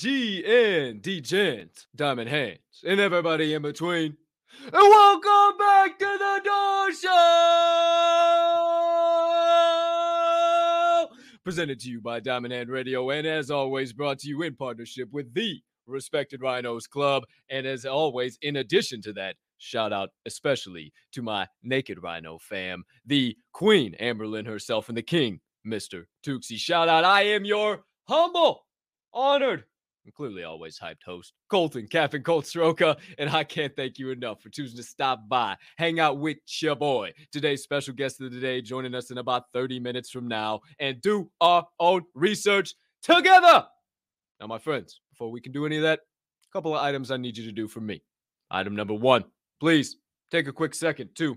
GM, G-A-G-N, Degen, Diamond Hands, and everybody in between. And welcome back to the Door Show! Presented to you by Diamond Hand Radio, and as always, brought to you in partnership with the Respected Rhinos Club. And as always, in addition to that, shout out especially to my Naked Rhino fam, the Queen Amberlyn herself, and the King Mr. Tuxie. Shout out, I am your humble, honored, and clearly always hyped host, Colton Cappin Colt Stroka. And I can't thank you enough for choosing to stop by, hang out with your boy. Today's special guest of the day joining us in about 30 minutes from now and do our own research together. Now, my friends, before we can do any of that, a couple of items I need you to do for me. Item number one, please take a quick second to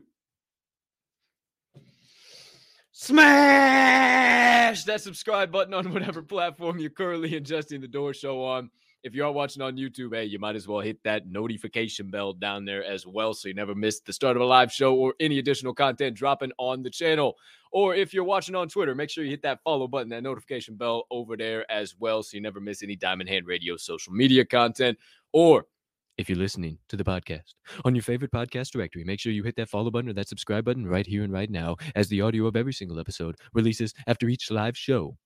smash that subscribe button on whatever platform you're currently ingesting the door show on. If you are watching on YouTube, hey, you might as well hit that notification bell down there as well so you never miss the start of a live show or any additional content dropping on the channel. Or if you're watching on Twitter, make sure you hit that follow button, that notification bell over there as well so you never miss any Diamond Hand Radio social media content. Or if you're listening to the podcast on your favorite podcast directory, make sure you hit that follow button or that subscribe button right here and right now as the audio of every single episode releases after each live show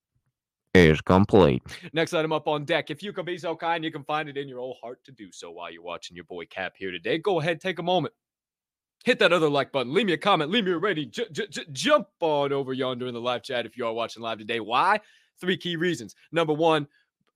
is complete. Next item up on deck. If you can be so kind, you can find it in your old heart to do so while you're watching your boy Cap here today. Go ahead, take a moment. Hit that other like button. Leave me a comment. Leave me a rating. J- j- j- jump on over yonder in the live chat if you are watching live today. Why? Three key reasons. Number one,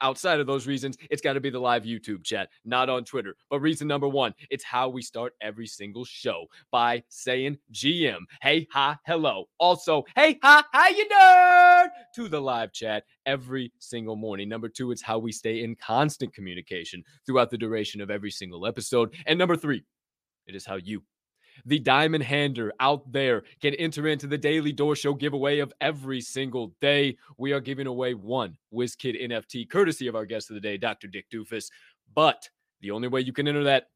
outside of those reasons, it's got to be the live YouTube chat, not on Twitter. But reason number one, it's how we start every single show by saying GM, hey, hi, hello. Also, hey, hi, how you nerd? To the live chat every single morning. Number two, it's how we stay in constant communication throughout the duration of every single episode. And number three, it is how you the diamond hander out there can enter into the daily door show giveaway of every single day. We are giving away one WizKid NFT courtesy of our guest of the day, Dr. Dick Doofus. But the only way you can enter that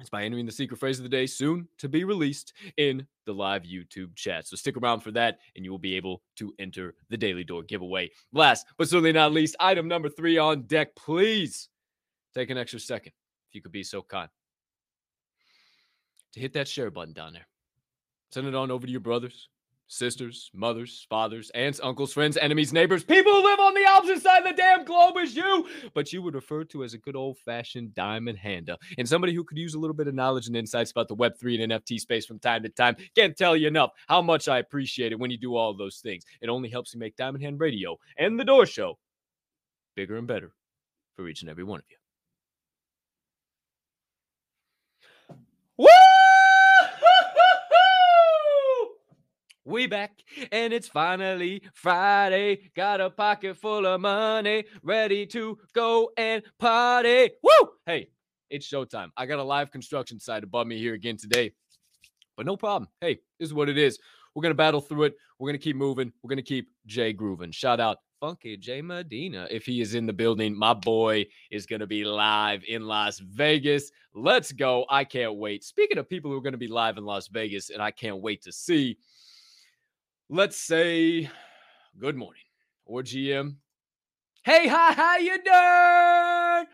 is by entering the secret phrase of the day soon to be released in the live YouTube chat. So stick around for that and you will be able to enter the daily door giveaway. Last but certainly not least, item number three on deck. Please take an extra second if you could be so kind to hit that share button down there. Send it on over to your brothers, sisters, mothers, fathers, aunts, uncles, friends, enemies, neighbors, people who live on the opposite side of the damn globe as you, but you would refer to as a good old fashioned diamond hander and somebody who could use a little bit of knowledge and insights about the Web3 and NFT space from time to time. Can't tell you enough how much I appreciate it when you do all those things. It only helps you make Diamond Hand Radio and The Door Show bigger and better for each and every one of you. We back and it's finally Friday. Got a pocket full of money, ready to go and party. Woo! Hey, it's showtime. I got a live construction site above me here again today, but no problem. Hey, this is what it is. We're gonna battle through it. We're gonna keep moving. We're gonna keep Jay grooving. Shout out Funky Jay Medina. If he is in the building, my boy is going to be live in Las Vegas. Let's go. I can't wait. Speaking of people who are going to be live in Las Vegas, and I can't wait to see, let's say good morning or GM. Hey, hi, how you doing?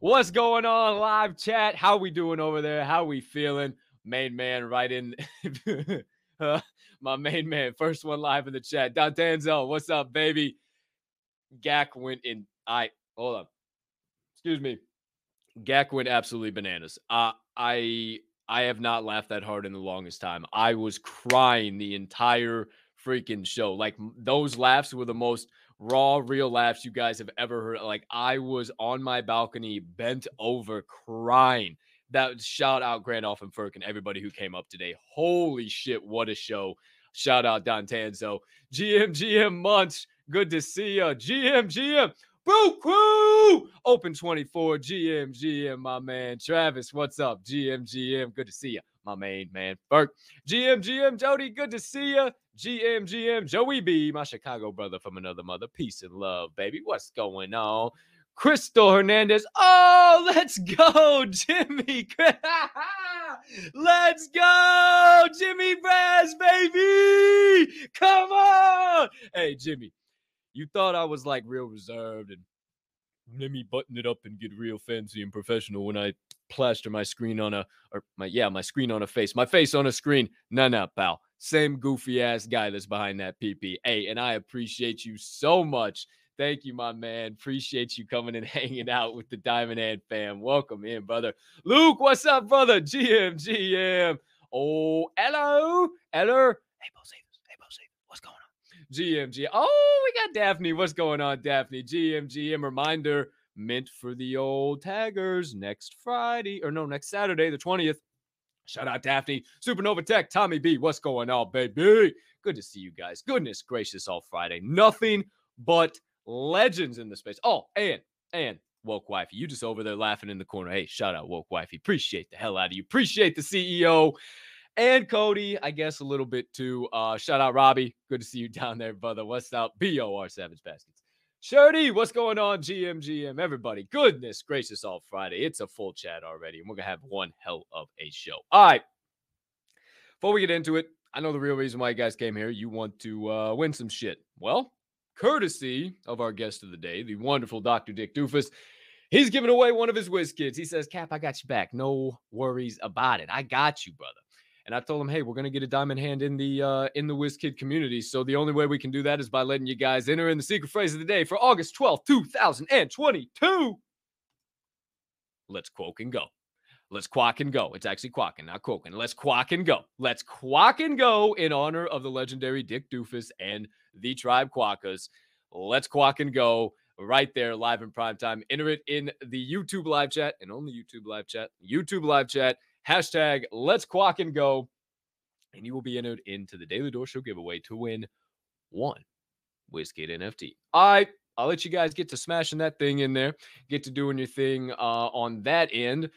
What's going on live chat? How we doing over there? How we feeling? Main man right in uh, my main man, first one live in the chat. Don Danzel, what's up, baby? Gak went in. I hold up. Excuse me. Gak went absolutely bananas. Uh, I I have not laughed that hard in the longest time. I was crying the entire freaking show. Like those laughs were the most raw, real laughs you guys have ever heard. Like I was on my balcony, bent over, crying. That shout out Grandolph and Ferk and everybody who came up today. Holy shit, what a show! Shout out Don Tanzo, GM GM Munch, Good to see you. GM, GM. Boo Crew. Open 24. GM, GM, my man. Travis, what's up? GM, GM. Good to see you. My main man. Burke. GM, GM, Jody. Good to see you. GM, GM, Joey B, my Chicago brother from another mother. Peace and love, baby. What's going on? Crystal Hernandez. Oh, let's go, Jimmy. let's go, Jimmy Brass, baby. Come on. Hey, Jimmy, You thought I was like real reserved and let me button it up and get real fancy and professional when I plaster my screen on a or my yeah, my screen on a face. My face on a screen. No, no, pal. Same goofy ass guy that's behind that PP. Hey, and I appreciate you so much. Thank you, my man. Appreciate you coming and hanging out with the Diamond Hand fam. Welcome in, brother. Luke, what's up, brother? GM, GM. Oh, hello. Eller. Hey, Bo Hey, Bo What's going on? GM, GM. Oh, we got Daphne. What's going on, Daphne? GM, GM. Reminder mint for the old taggers next Friday, or no, next Saturday, the 20th. Shout out Daphne, Supernova Tech, Tommy B. What's going on, baby? Good to see you guys. Goodness gracious, all Friday. Nothing but legends in the space. Oh, and and woke wifey, you just over there laughing in the corner. Hey, shout out woke wifey. Appreciate the hell out of you. Appreciate the CEO and Cody. I guess a little bit too. Uh, shout out Robbie. Good to see you down there, brother. What's up? BOR Savage Baskets. Shirty, what's going on? GM, GM, everybody. Goodness gracious, all Friday. It's a full chat already, and we're going to have one hell of a show. All right. Before we get into it, I know the real reason why you guys came here. You want to uh, win some shit. Well, courtesy of our guest of the day, the wonderful Dr. Dick Doofus, he's giving away one of his whiz kids. He says, Cap, I got you back. No worries about it. I got you, brother. And I told him, hey, we're gonna get a diamond hand in the uh, in the WizKid community. So the only way we can do that is by letting you guys enter in the secret phrase of the day for August 12th, 2022. Let's quoke and go. Let's quack and go. It's actually quacking, not quoking. Let's quack and go. Let's quack and go in honor of the legendary Dick Doofus and the Tribe Quokkas. Let's quack and go right there live in prime time. Enter it in the YouTube live chat and only YouTube live chat. YouTube live chat Hashtag let's quack and go. And you will be entered into the Daily Door Show giveaway to win one WizKid NFT. All right. I'll let you guys get to smashing that thing in there, get to doing your thing uh, on that end.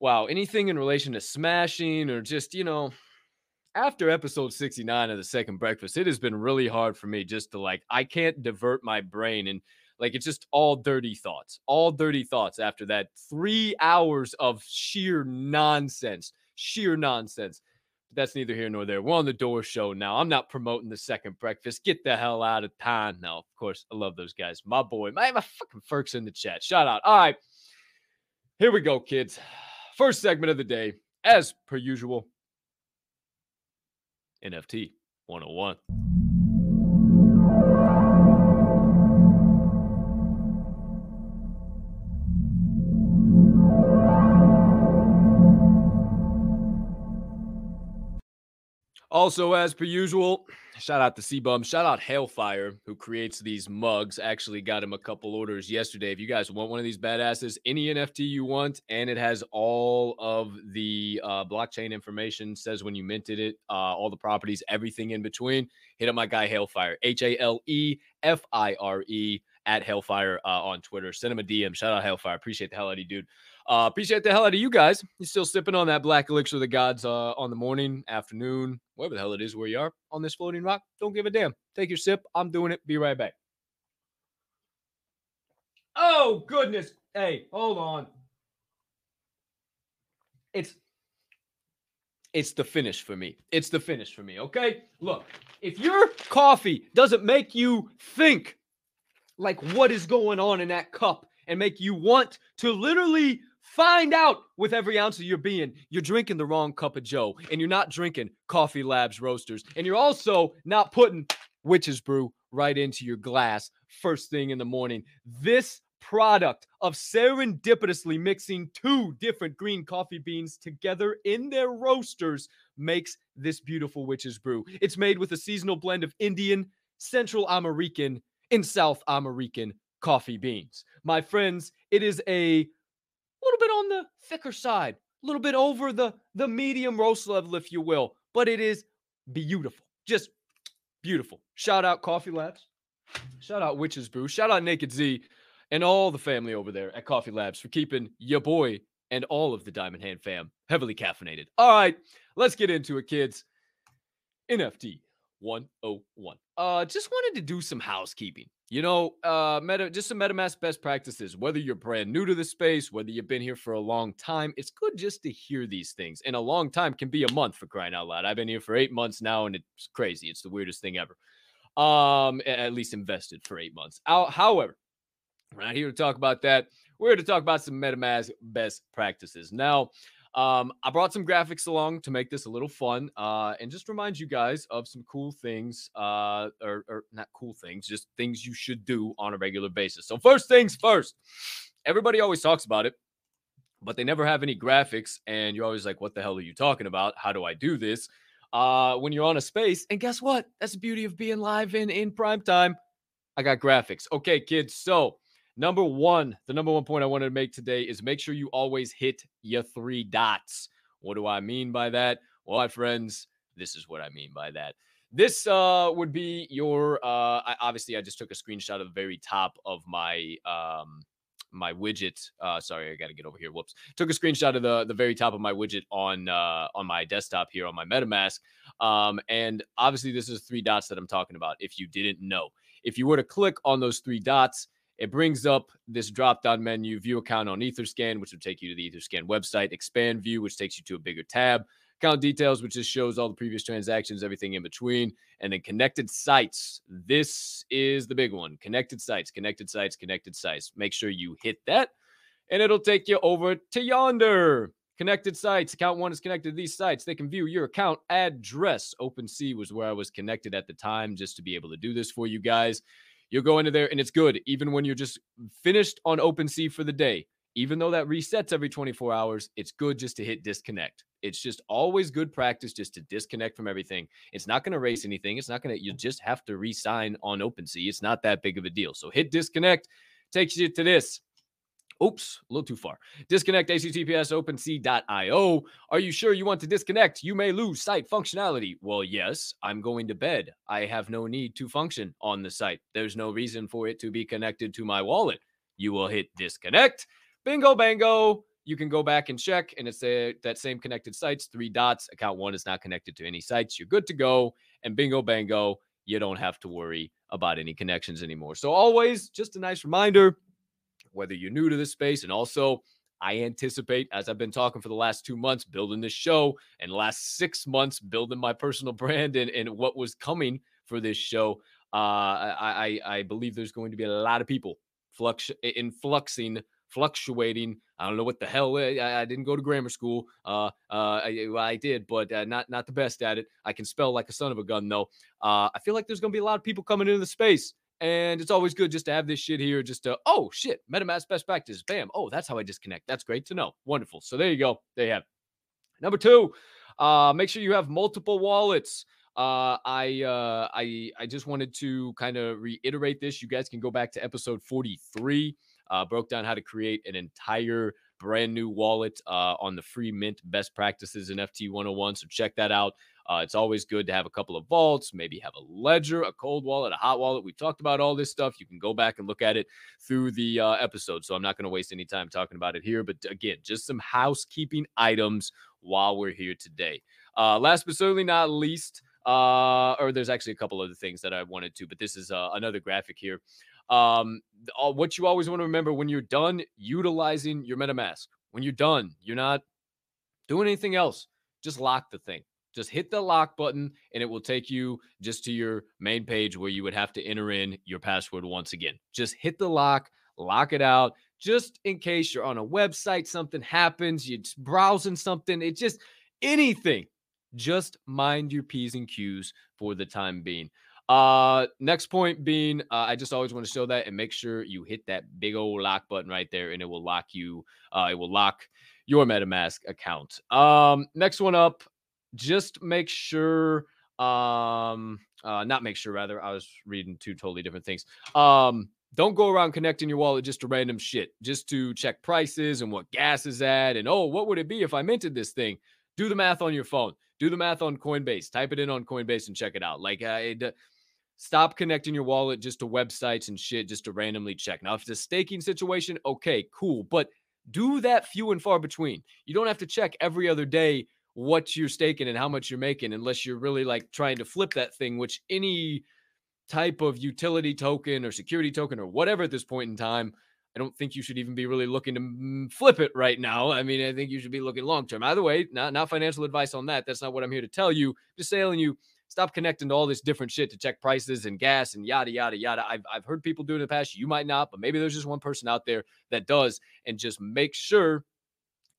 Wow. Anything in relation to smashing or just, you know, after episode 69 of the second breakfast, it has been really hard for me just to like, I can't divert my brain and like it's just all dirty thoughts, all dirty thoughts after that three hours of sheer nonsense, sheer nonsense. But that's neither here nor there. We're on the door show now. I'm not promoting the second breakfast. Get the hell out of town. now. of course, I love those guys. My boy, my, my fucking Ferks in the chat. Shout out. All right. Here we go, kids. First segment of the day, as per usual. NFT 101. Also, as per usual, shout out to C-Bum. Shout out Halefire, who creates these mugs. Actually, got him a couple orders yesterday. If you guys want one of these badasses, any NFT you want, and it has all of the uh, blockchain information, says when you minted it, uh, all the properties, everything in between, hit up my guy Halefire. H A L E F I R E at Halefire uh, on Twitter. Send him a DM. Shout out Halefire. Appreciate the hell out of you, dude. Uh, appreciate the hell out of you guys. You're still sipping on that black elixir of the gods uh, on the morning, afternoon, wherever the hell it is where you are on this floating rock. Don't give a damn. Take your sip. I'm doing it. Be right back. Oh, goodness. Hey, hold on. It's it's the finish for me. It's the finish for me, okay? Look, if your coffee doesn't make you think like what is going on in that cup and make you want to literally Find out with every ounce of your being, you're drinking the wrong cup of Joe, and you're not drinking Coffee Labs Roasters, and you're also not putting Witch's Brew right into your glass first thing in the morning. This product of serendipitously mixing two different green coffee beans together in their roasters makes this beautiful Witch's Brew. It's made with a seasonal blend of Indian, Central American, and South American coffee beans. My friends, it is a a little bit on the thicker side, a little bit over the the medium roast level, if you will. But it is beautiful, just beautiful. Shout out Coffee Labs, shout out Witches Brew, shout out Naked Z, and all the family over there at Coffee Labs for keeping your boy and all of the Diamond Hand fam heavily caffeinated. All right, let's get into it, kids. NFT 101. Uh, just wanted to do some housekeeping. You know, uh, meta, just some MetaMask best practices. Whether you're brand new to the space, whether you've been here for a long time, it's good just to hear these things. And a long time can be a month for crying out loud. I've been here for eight months now, and it's crazy. It's the weirdest thing ever. Um, at least invested for eight months. However, we're not here to talk about that. We're here to talk about some MetaMask best practices. Now, um, I brought some graphics along to make this a little fun uh, and just remind you guys of some cool things, uh, or, or not cool things, just things you should do on a regular basis. So, first things first, everybody always talks about it, but they never have any graphics. And you're always like, what the hell are you talking about? How do I do this? Uh, when you're on a space, and guess what? That's the beauty of being live in in prime time. I got graphics. Okay, kids. So Number one, the number one point I wanted to make today is make sure you always hit your three dots. What do I mean by that? Well, my friends, this is what I mean by that. This uh, would be your. Uh, I, obviously, I just took a screenshot of the very top of my um, my widget. Uh, sorry, I got to get over here. Whoops. Took a screenshot of the the very top of my widget on uh, on my desktop here on my MetaMask. Um, and obviously, this is three dots that I'm talking about. If you didn't know, if you were to click on those three dots, it brings up this drop down menu, view account on Etherscan, which will take you to the Etherscan website, expand view, which takes you to a bigger tab, account details, which just shows all the previous transactions, everything in between, and then connected sites. This is the big one connected sites, connected sites, connected sites. Make sure you hit that, and it'll take you over to yonder. Connected sites. Account one is connected to these sites. They can view your account address. OpenSea was where I was connected at the time just to be able to do this for you guys. You'll go into there and it's good, even when you're just finished on OpenSea for the day. Even though that resets every 24 hours, it's good just to hit disconnect. It's just always good practice just to disconnect from everything. It's not going to erase anything. It's not going to, you just have to re-sign on OpenSea. It's not that big of a deal. So hit disconnect, takes you to this. Oops, a little too far. Disconnect HTTPS OpenSea.io. Are you sure you want to disconnect? You may lose site functionality. Well, yes, I'm going to bed. I have no need to function on the site. There's no reason for it to be connected to my wallet. You will hit disconnect. Bingo, bango. You can go back and check, and it's a, that same connected sites, three dots. Account one is not connected to any sites. You're good to go. And bingo, bango. You don't have to worry about any connections anymore. So, always just a nice reminder whether you're new to this space. And also, I anticipate, as I've been talking for the last two months, building this show, and last six months, building my personal brand and, and what was coming for this show. Uh, I, I, I believe there's going to be a lot of people flux influxing, fluctuating. I don't know what the hell. I, I didn't go to grammar school. Uh, uh, I, I did, but uh, not not the best at it. I can spell like a son of a gun, though. Uh, I feel like there's going to be a lot of people coming into the space and it's always good just to have this shit here, just to, oh shit, MetaMask best practice. Bam. Oh, that's how I disconnect. That's great to know. Wonderful. So there you go. There you have. Number two, uh, make sure you have multiple wallets. Uh, I uh, I I just wanted to kind of reiterate this. You guys can go back to episode 43. Uh, broke down how to create an entire brand new wallet uh, on the free mint best practices NFT 101. So check that out. Uh, it's always good to have a couple of vaults, maybe have a ledger, a cold wallet, a hot wallet. We've talked about all this stuff. You can go back and look at it through the uh, episode. So I'm not going to waste any time talking about it here. But again, just some housekeeping items while we're here today. Uh, last but certainly not least, uh, or there's actually a couple other things that I wanted to, but this is uh, another graphic here. Um, all, what you always want to remember when you're done utilizing your MetaMask, when you're done, you're not doing anything else. Just lock the thing. Just hit the lock button and it will take you just to your main page where you would have to enter in your password once again. Just hit the lock, lock it out, just in case you're on a website, something happens, you're browsing something, it just anything. Just mind your P's and Q's for the time being. Uh, next point being, uh, I just always want to show that and make sure you hit that big old lock button right there, and it will lock you. Uh, it will lock your MetaMask account. Um, next one up, just make sure um uh not make sure rather i was reading two totally different things um don't go around connecting your wallet just to random shit just to check prices and what gas is at and oh what would it be if i minted this thing do the math on your phone do the math on coinbase type it in on coinbase and check it out like uh, it, stop connecting your wallet just to websites and shit just to randomly check now if it's a staking situation okay cool but do that few and far between you don't have to check every other day what you're staking and how much you're making unless you're really like trying to flip that thing, which any type of utility token or security token or whatever at this point in time, I don't think you should even be really looking to flip it right now. I mean, I think you should be looking long term. Either way, not not financial advice on that. That's not what I'm here to tell you. Just telling you Stop connecting to all this different shit to check prices and gas and yada, yada, yada. I've, I've heard people do it in the past. You might not, but maybe there's just one person out there that does. And just make sure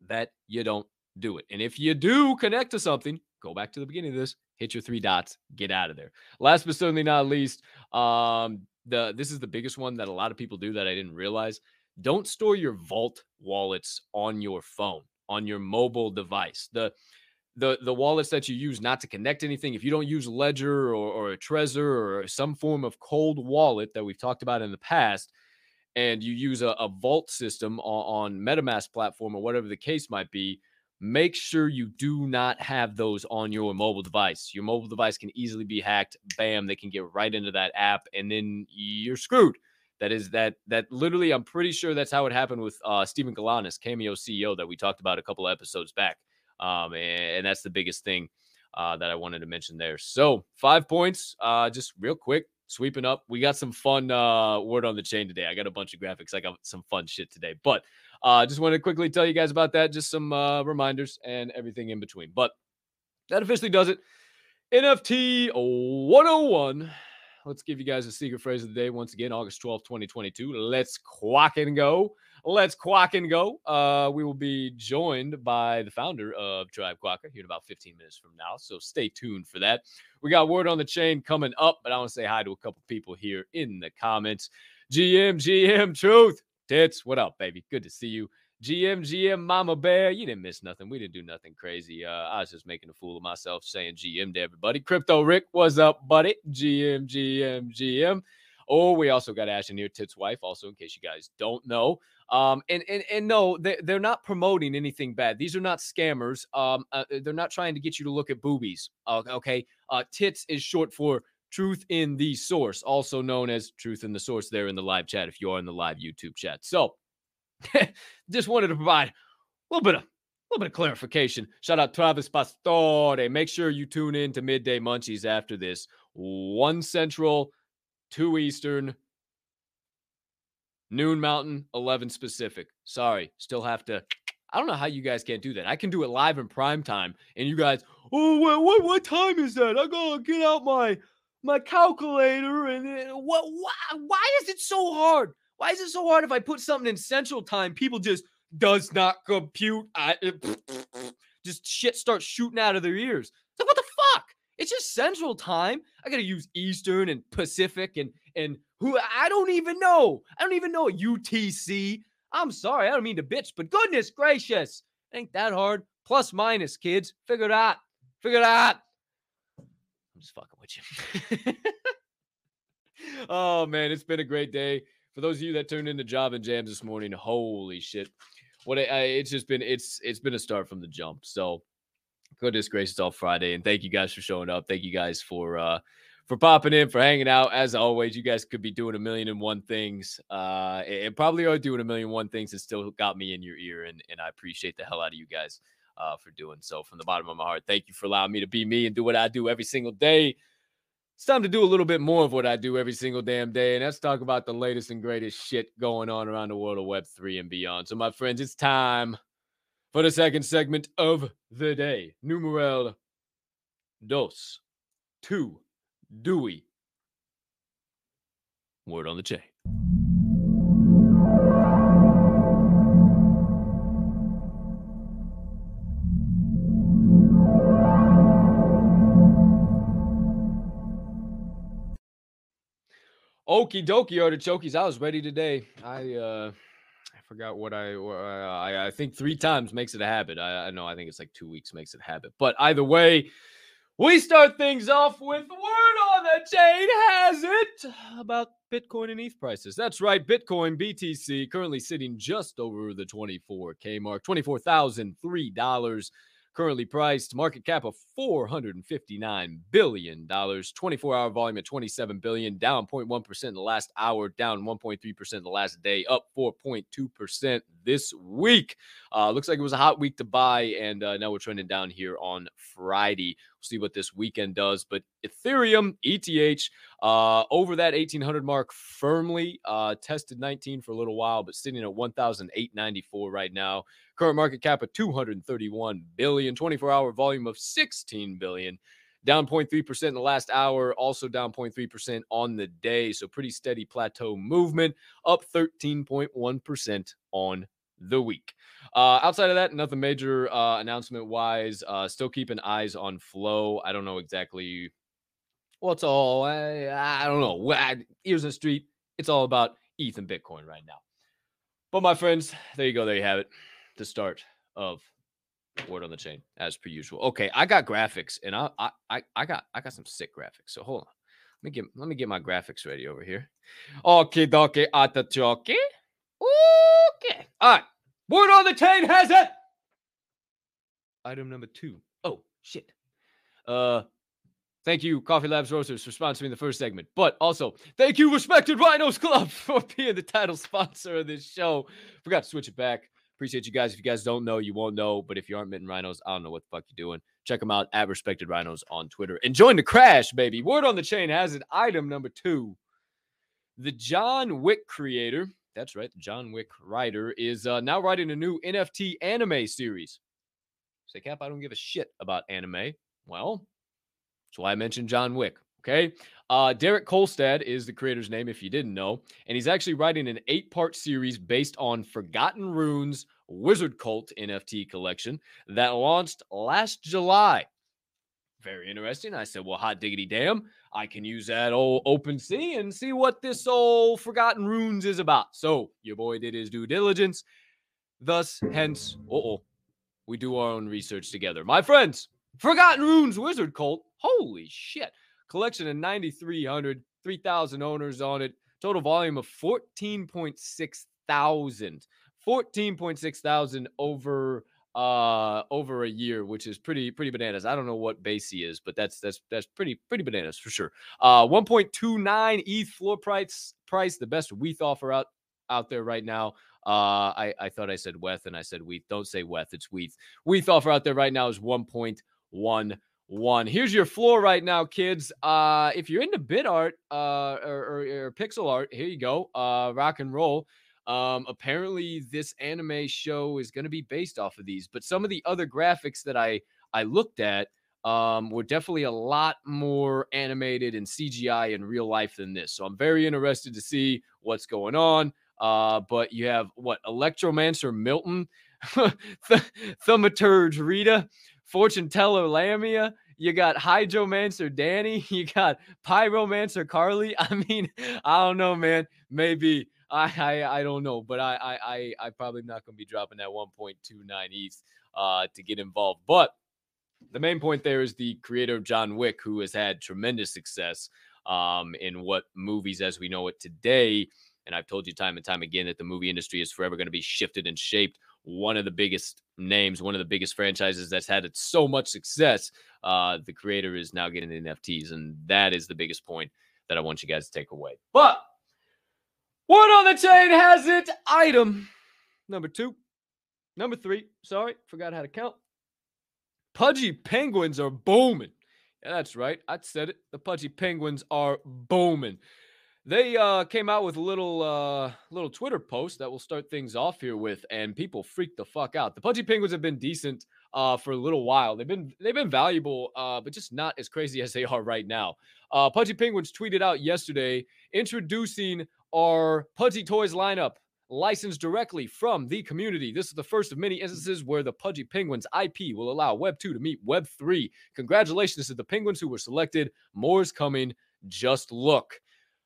that you don't do it. And if you do connect to something, go back to the beginning of this, hit your three dots, get out of there. Last but certainly not least, um, the this is the biggest one that a lot of people do that I didn't realize. Don't store your vault wallets on your phone, on your mobile device. The the the wallets that you use not to connect anything. If you don't use Ledger or, or a Trezor or some form of cold wallet that we've talked about in the past, and you use a, a vault system on, on MetaMask platform or whatever the case might be, make sure you do not have those on your mobile device. Your mobile device can easily be hacked. Bam, they can get right into that app, and then you're screwed. That is that that literally, I'm pretty sure that's how it happened with uh, Steven Galanis, Cameo CEO, that we talked about a couple episodes back. Um, and, and that's the biggest thing uh, that I wanted to mention there. So five points, uh, just real quick, sweeping up. We got some fun uh, word on the chain today. I got a bunch of graphics. I got some fun shit today, but uh, just want to quickly tell you guys about that. Just some uh, reminders and everything in between. But that officially does it. NFT 101. Let's give you guys a secret phrase of the day once again, August 12th, 2022. Let's quack and go. Let's quack and go. Uh, we will be joined by the founder of Tribe Quokka here in about 15 minutes from now. So stay tuned for that. We got word on the chain coming up, but I want to say hi to a couple people here in the comments. GM, GM, Truth. Tits, what up, baby? Good to see you. GM, GM, Mama Bear, you didn't miss nothing. We didn't do nothing crazy. Uh, I was just making a fool of myself saying GM to everybody. Crypto Rick, what's up, buddy? GM, GM, GM. Oh, we also got Ash here, Tits' wife, also in case you guys don't know. Um, and and and no, they, they're not promoting anything bad. These are not scammers. Um, uh, they're not trying to get you to look at boobies. Uh, okay, uh, Tits is short for Truth in the Source, also known as Truth in the Source there in the live chat if you are in the live YouTube chat. So just wanted to provide a little bit of a little bit of clarification. Shout out Travis Pastore. Make sure you tune in to midday munchies after this. One Central, two Eastern, noon Mountain, 11 Pacific. Sorry, still have to. I don't know how you guys can't do that. I can do it live in prime time, and you guys, oh, what, what, what time is that? I gotta get out my my calculator and what why, why is it so hard why is it so hard if i put something in central time people just does not compute I, just shit starts shooting out of their ears like what the fuck it's just central time i gotta use eastern and pacific and and who i don't even know i don't even know utc i'm sorry i don't mean to bitch but goodness gracious ain't that hard plus minus kids figure it out figure it out I'm just fucking with you. oh man, it's been a great day. For those of you that tuned into Job and Jams this morning, holy shit. What it, it's just been it's it's been a start from the jump. So goodness gracious all Friday. And thank you guys for showing up. Thank you guys for uh for popping in, for hanging out. As always, you guys could be doing a million and one things. Uh and probably are doing a million and one things and still got me in your ear. And and I appreciate the hell out of you guys uh, for doing so from the bottom of my heart. Thank you for allowing me to be me and do what I do every single day. It's time to do a little bit more of what I do every single damn day, and let's talk about the latest and greatest shit going on around the world of Web3 and beyond. So, my friends, it's time for the second segment of the day. Numeral dos, two, Dewey. Word on the chain. Okie dokie, artichokes. I was ready today. I uh forgot what I I I think three times makes it a habit. I, I know I think it's like two weeks makes it a habit. But either way, we start things off with word on the chain has it about Bitcoin and ETH prices. That's right, Bitcoin BTC currently sitting just over the 24k mark, $24,003 currently priced market cap of 459 billion dollars 24 hour volume at 27 billion down 0.1% in the last hour down 1.3% in the last day up 4.2% this week. Uh, looks like it was a hot week to buy and uh, now we're trending down here on friday see what this weekend does but ethereum eth uh, over that 1800 mark firmly uh, tested 19 for a little while but sitting at 1894 right now Current market cap of 231 billion, 24 hour volume of 16 billion, down 0.3% in the last hour, also down 0.3% on the day. So pretty steady plateau movement, up 13.1% on the week. Uh, outside of that, nothing major uh, announcement wise. Uh, still keeping eyes on flow. I don't know exactly what's all. I, I don't know. Ears in the street. It's all about ETH and Bitcoin right now. But my friends, there you go. There you have it. The start of word on the chain as per usual. Okay, I got graphics, and I I I got I got some sick graphics. So hold on. Let me get let me get my graphics ready over here. Okay, dokie, atachoke. Okay. All right. Word on the chain has it. Item number two. Oh shit. Uh Thank you, Coffee Labs Roasters, for sponsoring the first segment. But also, thank you, Respected Rhinos Club, for being the title sponsor of this show. Forgot to switch it back. Appreciate you guys. If you guys don't know, you won't know. But if you aren't mitten rhinos, I don't know what the fuck you're doing. Check them out at Respected Rhinos on Twitter and join the crash, baby. Word on the chain has it. Item number two. The John Wick creator, that's right, John Wick writer, is uh, now writing a new NFT anime series. Say, Cap, I don't give a shit about anime. Well, that's why I mentioned John Wick. Okay. Uh, Derek Kolstad is the creator's name, if you didn't know. And he's actually writing an eight part series based on Forgotten Runes Wizard Cult NFT collection that launched last July. Very interesting. I said, well, hot diggity damn. I can use that old OpenSea and see what this old Forgotten Runes is about. So your boy did his due diligence. Thus, hence, oh, we do our own research together. My friends, Forgotten Runes Wizard Cult. Holy shit collection of 9,300, 3,000 owners on it, total volume of 14.6 thousand. 14.6 thousand over uh over a year which is pretty pretty bananas i don't know what base he is but that's that's that's pretty pretty bananas for sure uh 1.29 eth floor price price the best weth offer out out there right now uh i i thought i said weth and i said weth don't say weth it's weth weth offer out there right now is 1.1 one. Here's your floor right now, kids. Uh, if you're into bit art uh, or, or, or pixel art, here you go. Uh, rock and roll. Um, apparently, this anime show is going to be based off of these, but some of the other graphics that I I looked at um, were definitely a lot more animated and CGI in real life than this. So I'm very interested to see what's going on. Uh, but you have what Electromancer Milton, Th- Thaumaturge Rita, fortune teller Lamia. You got Hydromancer Danny. You got Pyromancer Carly. I mean, I don't know, man. Maybe I I, I don't know, but I I I, I probably not gonna be dropping that 1.29 ETH uh, to get involved. But the main point there is the creator of John Wick, who has had tremendous success um, in what movies as we know it today. And I've told you time and time again that the movie industry is forever going to be shifted and shaped one of the biggest names, one of the biggest franchises that's had so much success. Uh, the creator is now getting NFTs, and that is the biggest point that I want you guys to take away. But one on the chain has it. Item number two, number three. Sorry, forgot how to count. Pudgy penguins are booming. Yeah, that's right. I said it. The pudgy penguins are booming. They uh, came out with a little uh, little Twitter post that we'll start things off here with, and people freaked the fuck out. The Pudgy Penguins have been decent uh, for a little while. They've been they've been valuable, uh, but just not as crazy as they are right now. Uh, Pudgy Penguins tweeted out yesterday introducing our Pudgy Toys lineup licensed directly from the community. This is the first of many instances where the Pudgy Penguins IP will allow Web 2 to meet Web 3. Congratulations to the Penguins who were selected. More is coming. Just look.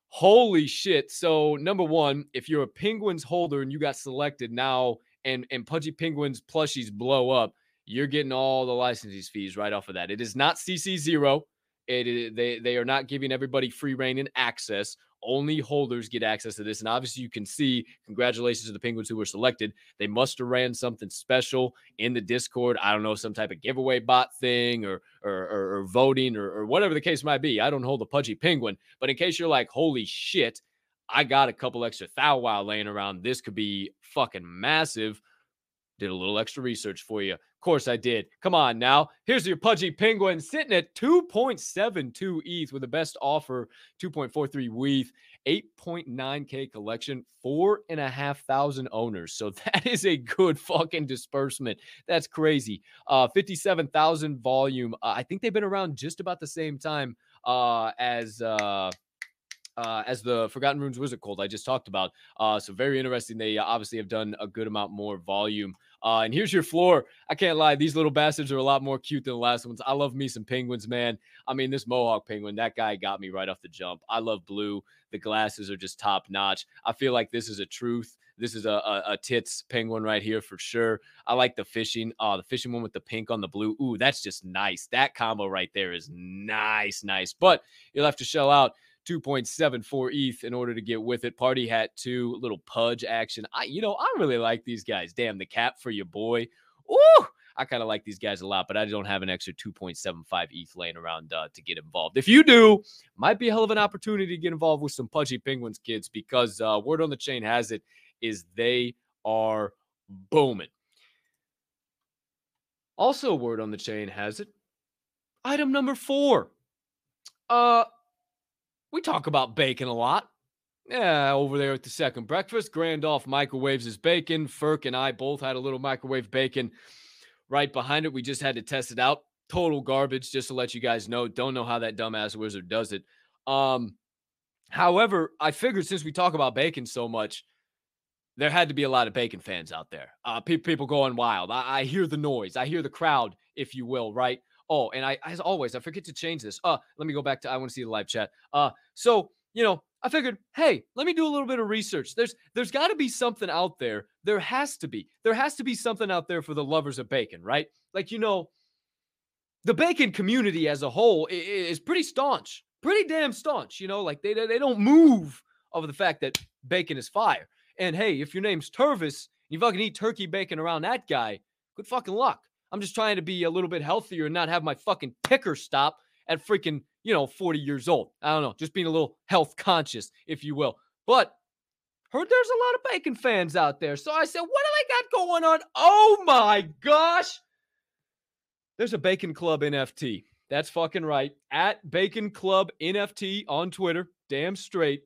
Holy shit. So, number one, if you're a Penguins holder and you got selected now and, and Pudgy Penguins plushies blow up, you're getting all the licensing fees right off of that. It is not CC0. It is, they they are not giving everybody free reign and access. Only holders get access to this. And obviously, you can see congratulations to the Penguins who were selected. They must have ran something special in the Discord. I don't know, some type of giveaway bot thing or or, or, or voting or, or whatever the case might be. I don't hold a pudgy penguin. But in case you're like, holy shit, I got a couple extra Thou Wow laying around. This could be fucking massive. Did a little extra research for you. Of course I did. Come on now. Here's your pudgy penguin sitting at 2.72 ETH with the best offer, 2.43 WETH. 8.9K collection, four and a half thousand owners. So that is a good fucking disbursement. That's crazy. Uh, 57,000 volume. Uh, I think they've been around just about the same time uh, as. Uh, uh, as the Forgotten Runes Wizard Cult I just talked about. Uh, so very interesting. They uh, obviously have done a good amount more volume. Uh, and here's your floor. I can't lie; these little bastards are a lot more cute than the last ones. I love me some penguins, man. I mean, this Mohawk penguin, that guy got me right off the jump. I love blue. The glasses are just top notch. I feel like this is a truth. This is a, a, a, tits penguin right here for sure. I like the fishing. Oh, the fishing one with the pink on the blue. Ooh, that's just nice. That combo right there is nice, nice. But you'll have to shell out 2.74 ETH in order to get with it. Party hat two, little pudge action. I, you know, I really like these guys. Damn, the cap for your boy. Ooh, I kind of like these guys a lot, but I don't have an extra 2.75 ETH laying around uh, to get involved. If you do, might be a hell of an opportunity to get involved with some pudgy penguins, kids, because uh, word on the chain has it is they are booming. Also, word on the chain has it. Item number four. Uh, we talk about bacon a lot. Yeah, over there at the second breakfast, Grandolph microwaves his bacon. Ferk and I both had a little microwave bacon right behind it. We just had to test it out. Total garbage, just to let you guys know. Don't know how that dumbass wizard does it. Um, however, I figured since we talk about bacon so much, there had to be a lot of bacon fans out there. Uh, pe- people going wild. I-, I hear the noise. I hear the crowd, if you will, right? Oh, and I, as always, I forget to change this. Uh, let me go back to I want to see the live chat. Uh, so you know, I figured, hey, let me do a little bit of research. There's there's got to be something out there. There has to be. There has to be something out there for the lovers of bacon, right? Like you know, the bacon community as a whole is pretty staunch, pretty damn staunch. You know, like they they don't move over the fact that bacon is fire. And hey, if your name's Turvis, you fucking eat turkey bacon around that guy, good fucking luck. I'm just trying to be a little bit healthier and not have my fucking ticker stop at freaking, you know, 40 years old. I don't know, just being a little health conscious, if you will. But heard there's a lot of bacon fans out there. So I said, what do I got going on? Oh my gosh. There's a Bacon Club NFT. That's fucking right. At Bacon Club NFT on Twitter. Damn straight.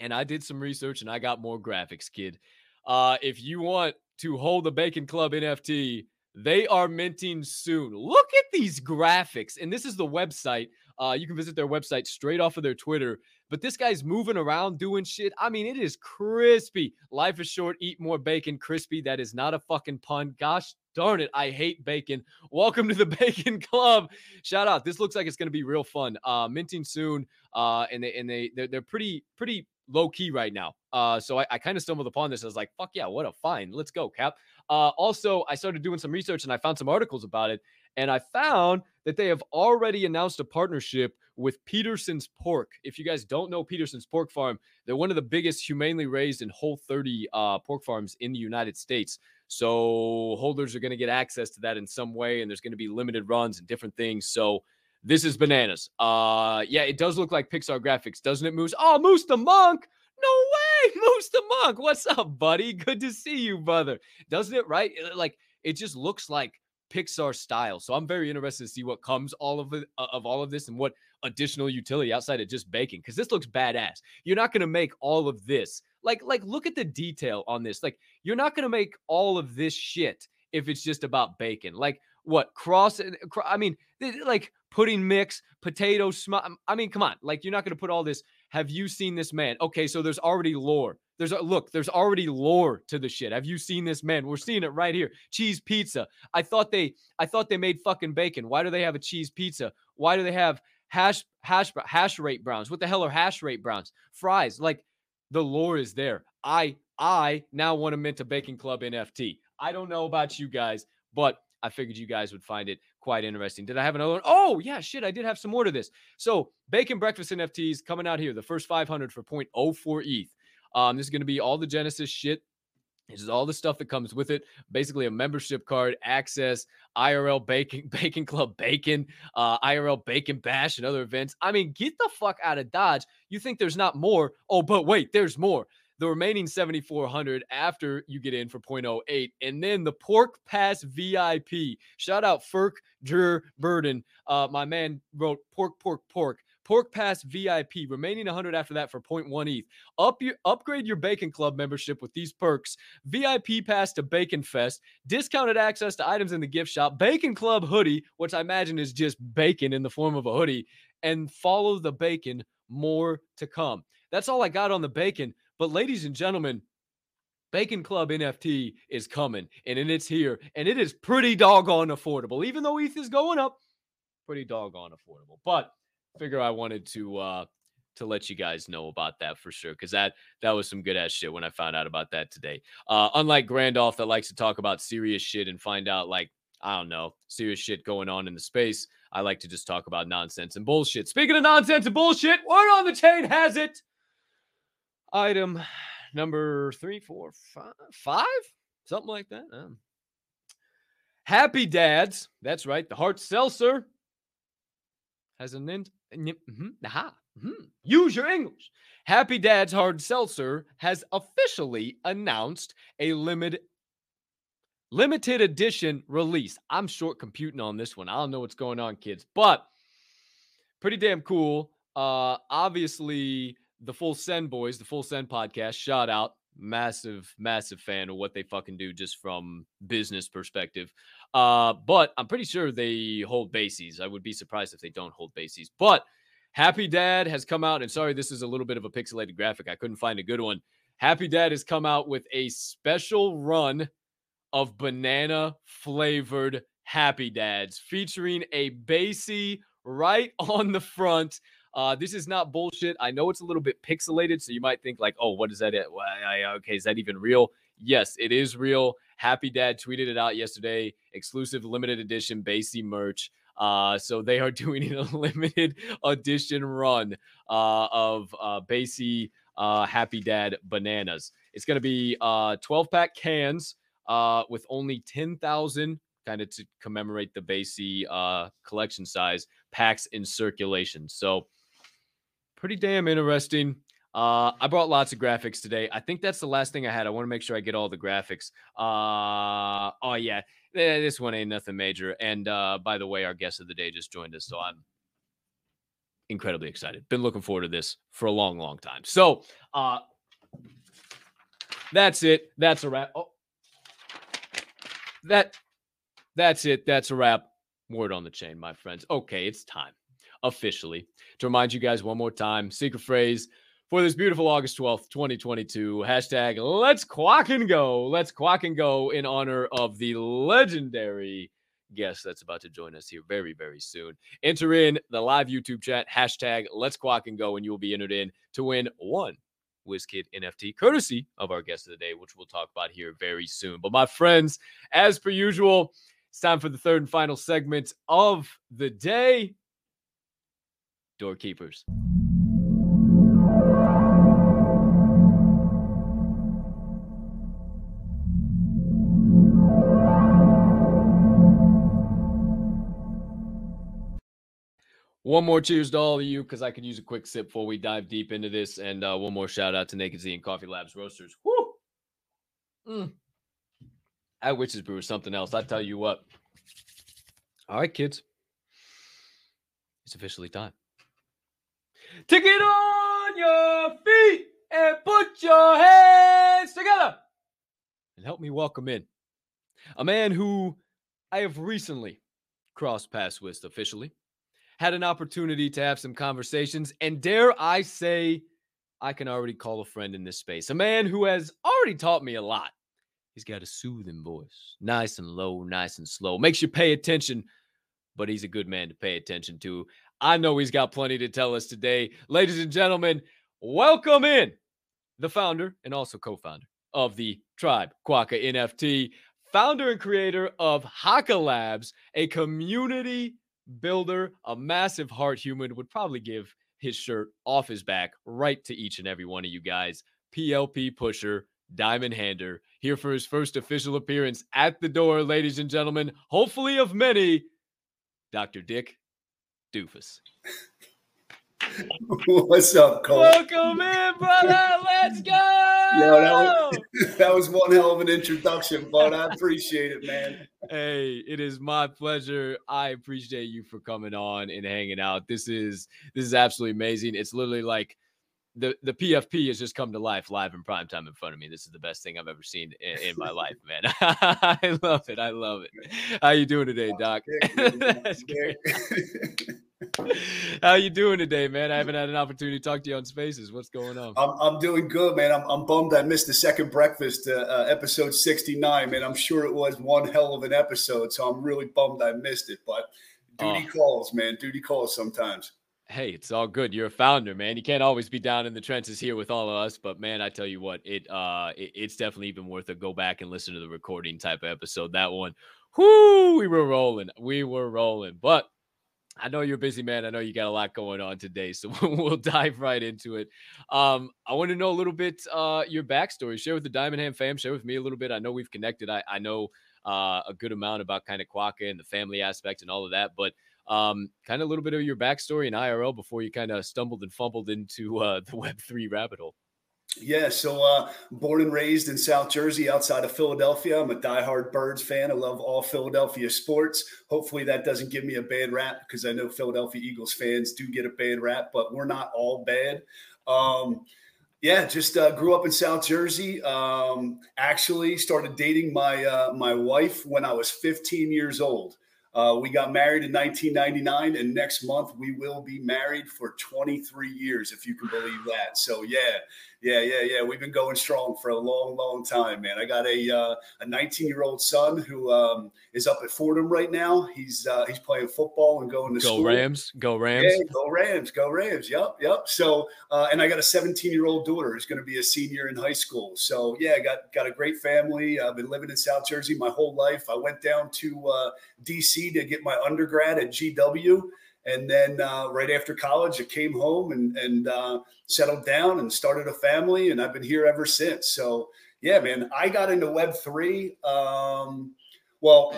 And I did some research and I got more graphics, kid. Uh, if you want to hold the Bacon Club NFT, they are minting soon. Look at these graphics. And this is the website. Uh, you can visit their website straight off of their Twitter. But this guy's moving around doing shit. I mean, it is crispy. Life is short. Eat more bacon. Crispy. That is not a fucking pun. Gosh darn it. I hate bacon. Welcome to the Bacon Club. Shout out. This looks like it's going to be real fun. Uh, minting soon. Uh, and they and they they're, they're pretty pretty low key right now. Uh, so I, I kind of stumbled upon this. I was like, fuck yeah, what a find. Let's go, Cap. Uh, also, I started doing some research and I found some articles about it. And I found that they have already announced a partnership with Peterson's Pork. If you guys don't know Peterson's Pork Farm, they're one of the biggest humanely raised and whole 30 uh, pork farms in the United States. So holders are going to get access to that in some way, and there's going to be limited runs and different things. So this is bananas. Uh, yeah, it does look like Pixar graphics, doesn't it, Moose? Oh, Moose the Monk. No way, Moose the Monk. What's up, buddy? Good to see you, brother. Doesn't it, right? Like, it just looks like Pixar style. So I'm very interested to see what comes all of it uh, of all of this and what additional utility outside of just baking because this looks badass. You're not going to make all of this. Like like look at the detail on this. Like you're not going to make all of this shit if it's just about bacon. Like what cross I mean like pudding mix, potato sm- I mean come on. Like you're not going to put all this have you seen this man? Okay, so there's already lore. There's a look, there's already lore to the shit. Have you seen this man? We're seeing it right here. Cheese pizza. I thought they I thought they made fucking bacon. Why do they have a cheese pizza? Why do they have hash hash hash rate browns? What the hell are hash rate browns? Fries. Like the lore is there. I I now want to mint a bacon club NFT. I don't know about you guys, but I figured you guys would find it quite interesting. Did I have another one? Oh, yeah, shit. I did have some more to this. So, Bacon Breakfast NFTs coming out here. The first 500 for 0.04 ETH. Um, this is going to be all the Genesis shit. This is all the stuff that comes with it. Basically, a membership card, access, IRL Bacon, Bacon Club Bacon, uh, IRL Bacon Bash, and other events. I mean, get the fuck out of Dodge. You think there's not more? Oh, but wait, there's more the remaining 7400 after you get in for 0.08 and then the pork pass vip shout out ferk Drew burden uh, my man wrote pork pork pork Pork Pass VIP, remaining 100 after that for 0.1 ETH. Up your, upgrade your Bacon Club membership with these perks VIP Pass to Bacon Fest, discounted access to items in the gift shop, Bacon Club hoodie, which I imagine is just bacon in the form of a hoodie, and follow the bacon. More to come. That's all I got on the bacon. But, ladies and gentlemen, Bacon Club NFT is coming and it's here and it is pretty doggone affordable. Even though ETH is going up, pretty doggone affordable. But figure I wanted to uh to let you guys know about that for sure because that that was some good ass shit when I found out about that today. Uh unlike Grandolph that likes to talk about serious shit and find out like I don't know, serious shit going on in the space. I like to just talk about nonsense and bullshit. Speaking of nonsense and bullshit, word on the chain has it. Item number three, four, five, five, something like that. Um, Happy Dads. That's right. The Hard Seltzer has an end. Mm-hmm, aha, mm-hmm. Use your English. Happy Dad's Hard Seltzer has officially announced a limited limited edition release. I'm short computing on this one. I don't know what's going on, kids, but pretty damn cool. Uh, obviously, the Full Send boys, the Full Send podcast, shout out. Massive, massive fan of what they fucking do just from business perspective. Uh, but I'm pretty sure they hold bases. I would be surprised if they don't hold bases. But Happy Dad has come out, and sorry, this is a little bit of a pixelated graphic. I couldn't find a good one. Happy Dad has come out with a special run of banana flavored Happy Dads featuring a basie right on the front. Uh, this is not bullshit. I know it's a little bit pixelated, so you might think like, "Oh, what is that? Okay, is that even real?" Yes, it is real. Happy Dad tweeted it out yesterday. Exclusive limited edition Basie merch. Uh, so they are doing a limited edition run uh, of uh, Basie uh, Happy Dad bananas. It's going to be uh, 12 pack cans uh, with only 10,000 kind of to commemorate the Basie uh, collection size packs in circulation. So pretty damn interesting. Uh, I brought lots of graphics today. I think that's the last thing I had. I want to make sure I get all the graphics. Uh, oh yeah, this one ain't nothing major. And uh, by the way, our guest of the day just joined us, so I'm incredibly excited. Been looking forward to this for a long, long time. So, uh, that's it. That's a wrap. Oh, that that's it. That's a wrap. Word on the chain, my friends. Okay, it's time officially to remind you guys one more time secret phrase for this beautiful August 12th, 2022. Hashtag let's quack and go. Let's quack and go in honor of the legendary guest that's about to join us here very, very soon. Enter in the live YouTube chat, hashtag let's quack and go, and you will be entered in to win one WizKid NFT, courtesy of our guest of the day, which we'll talk about here very soon. But my friends, as per usual, it's time for the third and final segment of the day. Doorkeepers. One more cheers to all of you because I could use a quick sip before we dive deep into this. And uh, one more shout out to Naked Z and Coffee Labs Roasters. Woo! Mm. At Witches Brew something else. I tell you what. All right, kids. It's officially time. To get on your feet and put your hands together and help me welcome in a man who I have recently crossed paths with officially had an opportunity to have some conversations, and dare I say, I can already call a friend in this space. A man who has already taught me a lot. He's got a soothing voice, nice and low, nice and slow, makes you pay attention, but he's a good man to pay attention to. I know he's got plenty to tell us today. Ladies and gentlemen, welcome in the founder and also co founder of the Tribe Quokka NFT, founder and creator of Haka Labs, a community builder, a massive heart human, would probably give his shirt off his back right to each and every one of you guys. PLP pusher, diamond hander, here for his first official appearance at the door, ladies and gentlemen, hopefully of many, Dr. Dick Doofus. What's up, Cole? Welcome in, brother. Let's go. Yo, that was, that was one hell of an introduction, bud. I appreciate it, man. Hey, it is my pleasure. I appreciate you for coming on and hanging out. This is this is absolutely amazing. It's literally like the the PFP has just come to life live in prime time in front of me. This is the best thing I've ever seen in, in my life, man. I love it. I love it. How you doing today, Doc? How you doing today, man? I haven't had an opportunity to talk to you on Spaces. What's going on? I'm, I'm doing good, man. I'm, I'm bummed I missed the second breakfast, uh, uh, episode 69, man. I'm sure it was one hell of an episode, so I'm really bummed I missed it. But duty oh. calls, man. Duty calls sometimes hey, it's all good. You're a founder, man. You can't always be down in the trenches here with all of us, but man, I tell you what, it uh, it, it's definitely even worth it. Go back and listen to the recording type of episode. That one, whoo, we were rolling, we were rolling. But I know you're busy, man. I know you got a lot going on today, so we'll dive right into it. Um, I want to know a little bit uh your backstory. Share with the Diamond Hand fam. Share with me a little bit. I know we've connected. I I know uh, a good amount about kind of Quokka and the family aspect and all of that, but um, kind of a little bit of your backstory in IRL before you kind of stumbled and fumbled into uh, the Web3 rabbit hole. Yeah, so uh, born and raised in South Jersey outside of Philadelphia. I'm a diehard Birds fan. I love all Philadelphia sports. Hopefully, that doesn't give me a bad rap because I know Philadelphia Eagles fans do get a bad rap, but we're not all bad. Um, yeah, just uh, grew up in South Jersey. Um, actually, started dating my uh, my wife when I was 15 years old. Uh, we got married in 1999, and next month we will be married for 23 years, if you can believe that. So yeah, yeah, yeah, yeah. We've been going strong for a long, long time, man. I got a uh, a 19 year old son who um, is up at Fordham right now. He's uh, he's playing football and going to go school. Rams, go Rams, yeah, go Rams, go Rams. Yep, yep. So uh, and I got a 17 year old daughter who's going to be a senior in high school. So yeah, I got got a great family. I've been living in South Jersey my whole life. I went down to uh, To get my undergrad at GW. And then uh, right after college, I came home and, and uh, settled down and started a family. And I've been here ever since. So, yeah, man, I got into Web3. Um, well,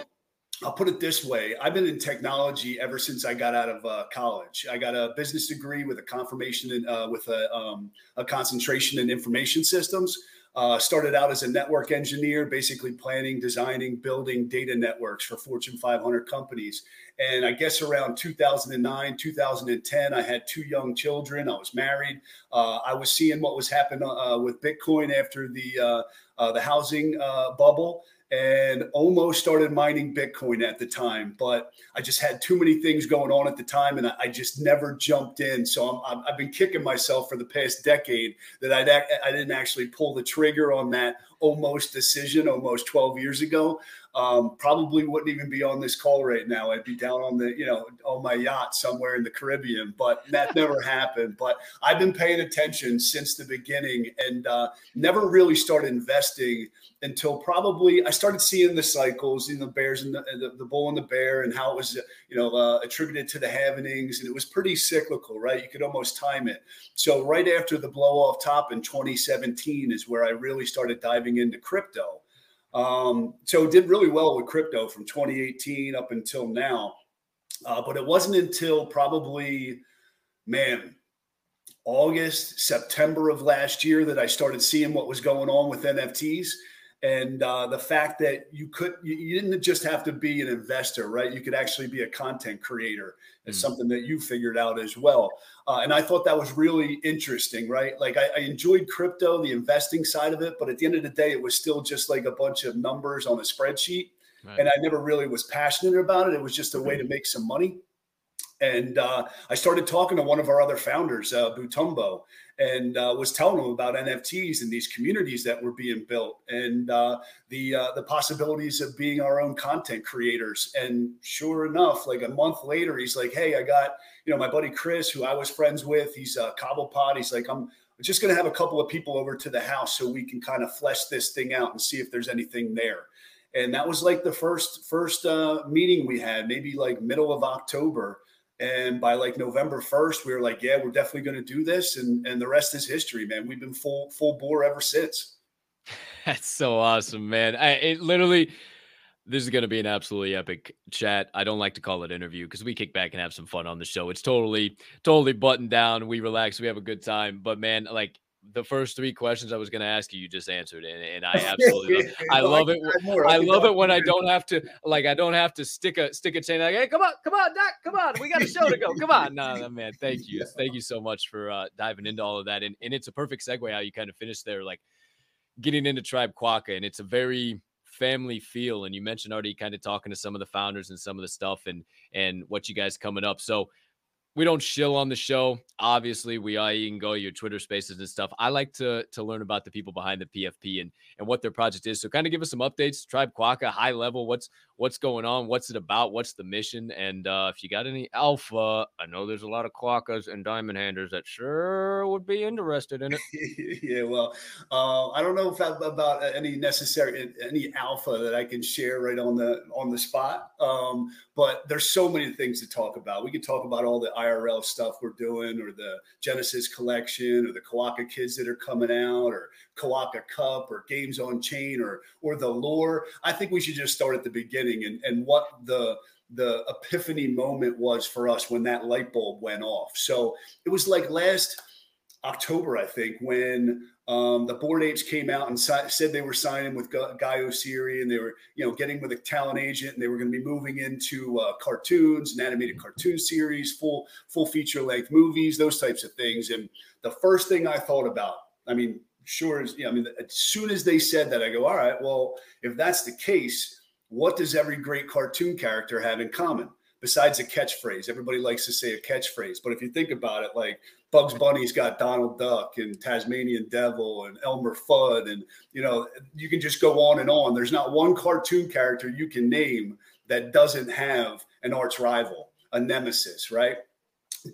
I'll put it this way I've been in technology ever since I got out of uh, college. I got a business degree with a confirmation in, uh, with a, um, a concentration in information systems. Uh, started out as a network engineer, basically planning, designing, building data networks for Fortune 500 companies. And I guess around 2009, 2010, I had two young children. I was married. Uh, I was seeing what was happening uh, with Bitcoin after the uh, uh, the housing uh, bubble and almost started mining Bitcoin at the time, but I just had too many things going on at the time, and I, just never jumped in. So i have been kicking myself for the past decade that I'd, I didn't actually pull the trigger on that almost decision almost 12 years ago um, probably wouldn't even be on this call right now. I'd be down on the, you know, on my yacht somewhere in the Caribbean, but that never happened. But I've been paying attention since the beginning and uh, never really started investing until probably I started seeing the cycles in the bears and the, the, the, bull and the bear and how it was, you know, uh, attributed to the halvenings. And it was pretty cyclical, right? You could almost time it. So right after the blow off top in 2017 is where I really started diving into crypto. Um, so did really well with crypto from 2018 up until now. Uh, but it wasn't until probably, man, August, September of last year that I started seeing what was going on with NFTs and uh, the fact that you could you, you, didn't just have to be an investor right you could actually be a content creator it's mm. something that you figured out as well uh, and i thought that was really interesting right? Like I, I, enjoyed crypto the investing side of it but at the end of the day it was still just like a bunch of numbers on a spreadsheet. Right. and i never really was passionate about it. It was just a way to make some money. And uh, I started talking to one of our other founders, uh, Butumbo, and uh, was telling him about NFTs and these communities that were being built and uh, the uh, the possibilities of being our own content creators. And sure enough, like a month later, he's like, "Hey, I got you know my buddy Chris, who I was friends with. He's a Cobblepot. He's like, I'm." just going to have a couple of people over to the house so we can kind of flesh this thing out and see if there's anything there and that was like the first first uh, meeting we had maybe like middle of october and by like November 1st, we were like, yeah, we're definitely going to do this. And, and the rest is history, man. We've been full, full bore ever since. That's so awesome, man. I, it literally, This is going to be an absolutely epic chat. I don't like to call it interview because we kick back and have some fun on the show. It's totally, totally buttoned down. We relax. We have a good time. But man, like the first three questions I was going to ask you, you just answered, and, and I absolutely, love, I love it. I love it when I don't have to, like, I don't have to stick a stick a chain. Like, hey, come on, come on, Doc, come on, we got a show to go. Come on, no, no man, thank you, thank you so much for uh, diving into all of that, and and it's a perfect segue how you kind of finished there, like getting into Tribe Quokka, and it's a very family feel. And you mentioned already kind of talking to some of the founders and some of the stuff and and what you guys coming up. So we don't shill on the show. Obviously, we uh, you can go your Twitter spaces and stuff. I like to to learn about the people behind the PFP and and what their project is. So kind of give us some updates. Tribe Quokka, high level. What's what's going on? What's it about? What's the mission? And uh, if you got any alpha, I know there's a lot of Quokkas and diamond handers that sure would be interested in it. yeah, well, uh, I don't know if I've, about any necessary any alpha that I can share right on the on the spot. Um, but there's so many things to talk about. We could talk about all the IRL stuff we're doing, or the Genesis collection, or the Quokka kids that are coming out, or Quokka Cup, or games on chain, or or the lore. I think we should just start at the beginning and and what the the epiphany moment was for us when that light bulb went off. So it was like last October, I think, when um, the Bored Apes came out and si- said they were signing with Guy Oseary and they were, you know, getting with a talent agent and they were going to be moving into uh, cartoons, an animated cartoon series, full full feature length movies, those types of things. And the first thing I thought about, I mean, sure as, I mean, as soon as they said that, I go, all right, well, if that's the case, what does every great cartoon character have in common? Besides a catchphrase, everybody likes to say a catchphrase, but if you think about it, like Bugs Bunny's got Donald Duck and Tasmanian Devil and Elmer Fudd, and you know, you can just go on and on. There's not one cartoon character you can name that doesn't have an arch rival, a nemesis, right?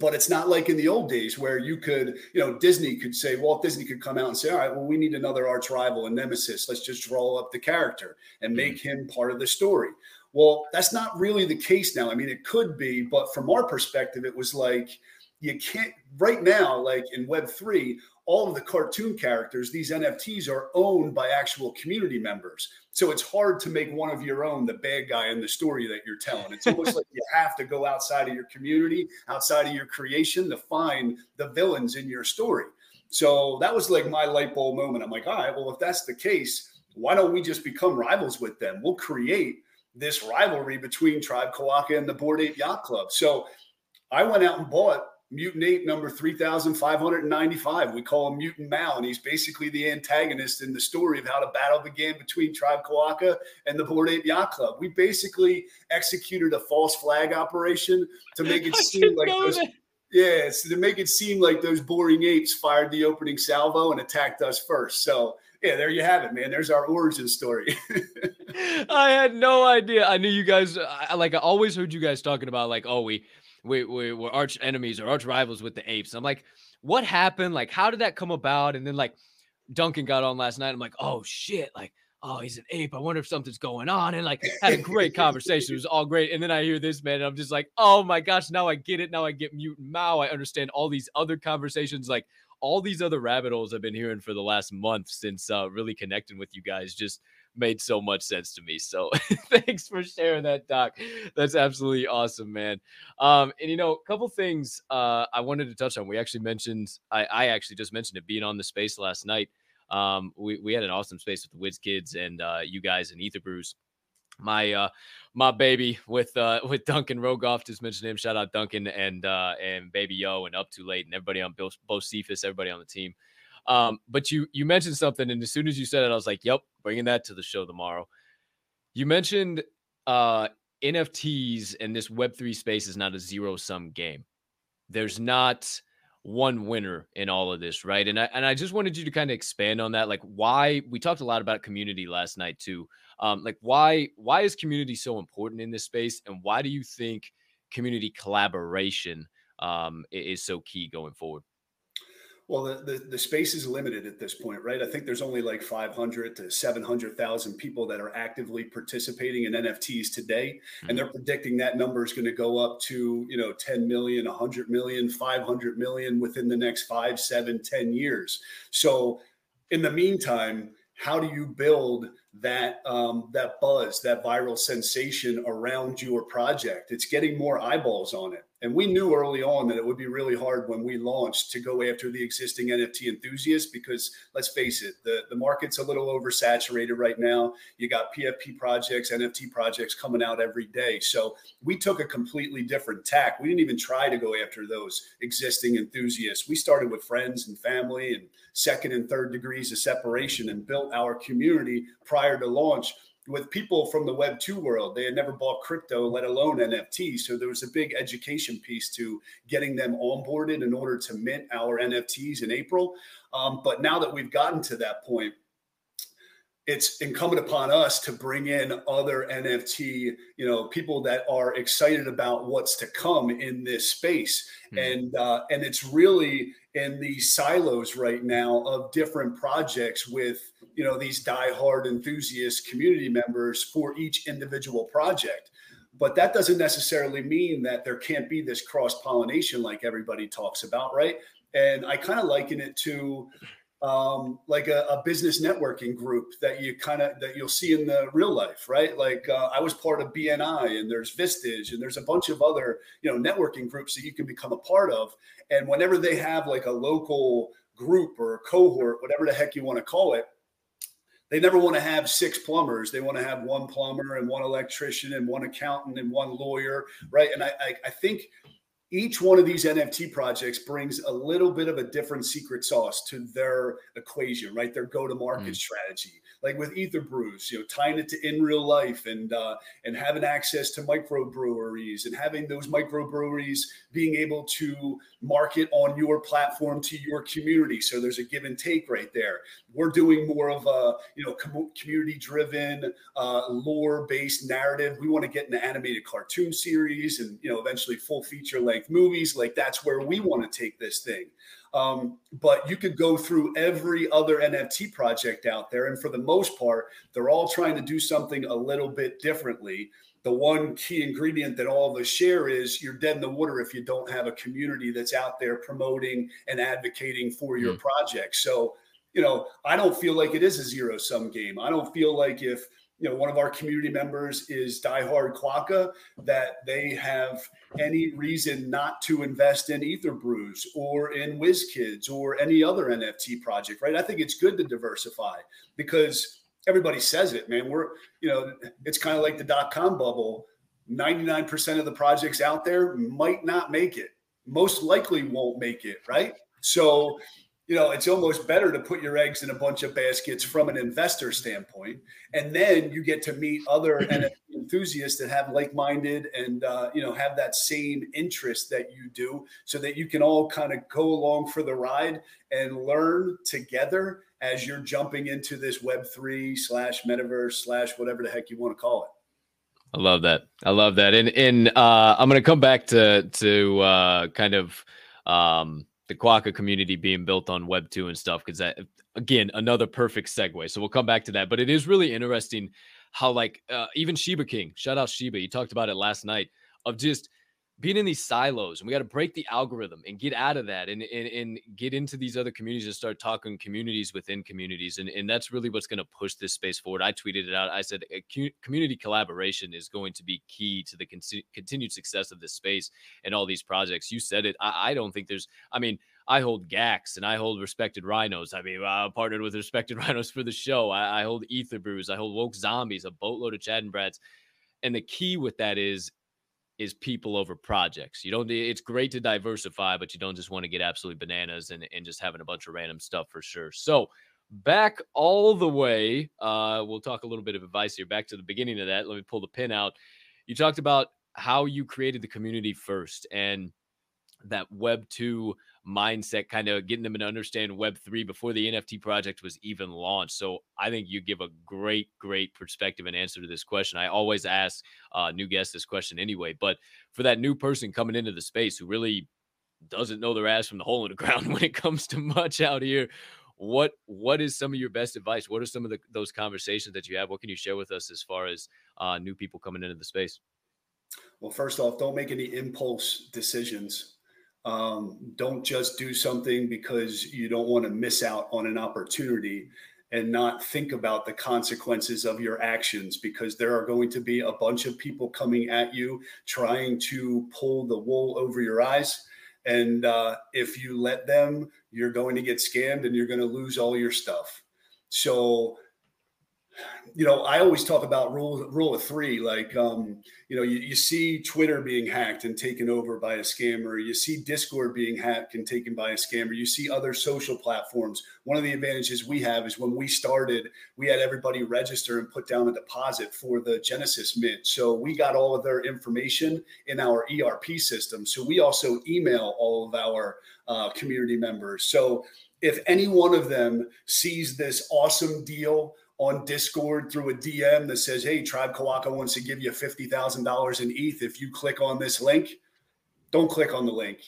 But it's not like in the old days where you could, you know, Disney could say, Walt Disney could come out and say, all right, well, we need another arch rival, a nemesis. Let's just draw up the character and mm-hmm. make him part of the story. Well, that's not really the case now. I mean, it could be, but from our perspective, it was like, you can't right now like in web 3 all of the cartoon characters these nfts are owned by actual community members. So it's hard to make one of your own the bad guy in the story that you're telling. It's almost like you have to go outside of your community outside of your creation to find the villains in your story. So that was like my light bulb moment. I'm like all right well if that's the case why don't we just become rivals with them? We'll create this rivalry between tribe Quokka and the Bored Ape Yacht Club. So I went out and bought Mutant Ape number 3595. We call him Mutant Mao, and he's basically the antagonist in the story of how the battle began between Tribe Quokka and the Bored Ape Yacht Club. We basically executed a false flag operation to make it seem like those. Yeah, so to make it seem like those boring apes fired the opening salvo and attacked us first. So yeah, there you have it, man. There's our origin story. I had no idea. I knew you guys. I, like I always heard you guys talking about like, oh, we we, we we're arch enemies or arch rivals with the apes. I'm like, what happened? Like, how did that come about? And then like Duncan got on last night. I'm like, oh shit, like, oh, he's an ape. I wonder if something's going on. And like had a great conversation. It was all great. And then I hear this man, and I'm just like, oh my gosh, now I get it. Now I get mutant Mao. I understand all these other conversations, like all these other rabbit holes I've been hearing for the last month since uh, really connecting with you guys. Just made so much sense to me. So thanks for sharing that, Doc. That's absolutely awesome, man. Um, and you know, a couple things uh, I wanted to touch on. We actually mentioned, I, I actually just mentioned it being on the space last night. Um, we, we had an awesome space with the Wiz kids and uh, you guys and Ether Brews. My uh my baby with uh with Duncan Rogoff, just mentioned him. Shout out Duncan and uh and Baby Yo and up too late and everybody on Bill both Cephas, everybody on the team. Um, but you you mentioned something, and as soon as you said it, I was like, "Yep, bringing that to the show tomorrow." You mentioned uh, NFTs and this Web three space is not a zero sum game. There's not one winner in all of this, right? And I and I just wanted you to kind of expand on that, like why we talked a lot about community last night too. Um, like why why is community so important in this space, and why do you think community collaboration um, is so key going forward? Well, the, the, the, space is limited at this point, right? I think there's only like 500 to 700,000 people that are actively participating in NFTs today. Mm-hmm. And they're predicting that number is going to go up to, you know, 10 million, 100 million, 500 million within the next five, seven, 10 years. So in the meantime, how do you build that um, that buzz, that viral sensation around your project. It's getting more eyeballs on it. And we knew early on that it would be really hard when we launched to go after the existing NFT enthusiasts because let's face it, the, the market's a little oversaturated right now. You got PFP projects, NFT projects coming out every day. So we took a completely different tack. We didn't even try to go after those existing enthusiasts. We started with friends and family and second and third degrees of separation and built our community prior to launch with people from the Web 2 world. They had never bought crypto, let alone NFT. So there was a big education piece to getting them onboarded in order to mint our NFTs in April. Um, but now that we've gotten to that point, it's incumbent upon us to bring in other NFT, you know, people that are excited about what's to come in this space, mm-hmm. and uh, and it's really in these silos right now of different projects with you know these diehard enthusiast community members for each individual project. But that doesn't necessarily mean that there can't be this cross pollination like everybody talks about, right? And I kind of liken it to um, like a, a, business networking group that you kind of that you'll see in the real life, right? Like uh, I was part of BNI, and there's Vistage, and there's a bunch of other you know networking groups that you can become a part of. And whenever they have like a local group or cohort, whatever the heck you want to call it, they never want to have six plumbers. They want to have one plumber and one electrician and one accountant and one lawyer, right? And I, I, I think each one of these NFT projects brings a little bit of a different secret sauce to their equation, right? Their go-to-market mm. strategy like with Ether Brews, you know, tying it to in real life and uh, and having access to microbreweries and having those microbreweries being able to market on your platform to your community. So there's a give and take right there. We're doing more of a you know com- community driven, uh, lore based narrative. We want to get an animated cartoon series and you know eventually full feature length movies. Like that's where we want to take this thing. Um, but you could go through every other NFT project out there. And for the most part, they're all trying to do something a little bit differently. The one key ingredient that all of us share is you're dead in the water if you don't have a community that's out there promoting and advocating for your mm. project. So, you know, I don't feel like it is a zero sum game. I don't feel like if you know one of our community members is diehard Quokka, that they have any reason not to invest in Ether Brews or in WizKids or any other NFT project, right? I think it's good to diversify because everybody says it, man. We're, you know, it's kind of like the dot com bubble. 99% of the projects out there might not make it, most likely won't make it, right? So you know, it's almost better to put your eggs in a bunch of baskets from an investor standpoint, and then you get to meet other enthusiasts that have like-minded and uh, you know have that same interest that you do, so that you can all kind of go along for the ride and learn together as you're jumping into this Web three slash metaverse slash whatever the heck you want to call it. I love that. I love that. And and uh, I'm going to come back to to uh, kind of. Um, the Quokka community being built on Web 2 and stuff, because that, again, another perfect segue. So we'll come back to that. But it is really interesting how, like, uh, even Shiba King, shout out Shiba, he talked about it last night, of just being in these silos and we got to break the algorithm and get out of that and, and, and get into these other communities and start talking communities within communities and, and that's really what's going to push this space forward i tweeted it out i said uh, community collaboration is going to be key to the con- continued success of this space and all these projects you said it I, I, don't think there's i mean I hold Gax and I hold respected rhinos. I mean, I partnered with respected rhinos for the show. I, I hold Ether Brews. I hold Woke Zombies, a boatload of Chad and Brads. And the key with that is is people over projects. You don't it's great to diversify, but you don't just want to get absolutely bananas and, and just having a bunch of random stuff for sure. So back all the way, uh, we'll talk a little bit of advice here. Back to the beginning of that. Let me pull the pin out. You talked about how you created the community first and that web two mindset, kind of getting them to understand Web3 before the NFT project was even launched. So I think you give a great, great perspective and answer to this question. I always ask uh, new guests this question anyway, but for that new person coming into the space who really doesn't know their ass from the hole in the ground when it comes to much out here, what what is some of your best advice? What are some of the, those conversations that you have? What can you share with us as far as uh, new people coming into the space? Well, first off, don't make any impulse decisions um, don't just do something because you don't want to miss out on an opportunity. and not think about the consequences of your actions because there are going to be a bunch of people coming at you trying to pull the wool over your eyes. And uh, if you let them, you're going to get scammed and you're going to lose all your stuff. So you know, I always talk about rule rule of three. Like, um, you know, you, you see Twitter being hacked and taken over by a scammer. You see Discord being hacked and taken by a scammer. You see other social platforms. One of the advantages we have is when we started, we had everybody register and put down a deposit for the Genesis Mint. So we got all of their information in our ERP system. So we also email all of our uh, community members. So if any one of them sees this awesome deal on Discord through a DM that says, Hey, Tribe Quokka wants to give you $50,000 in ETH if you click on this link. Don't click on the link.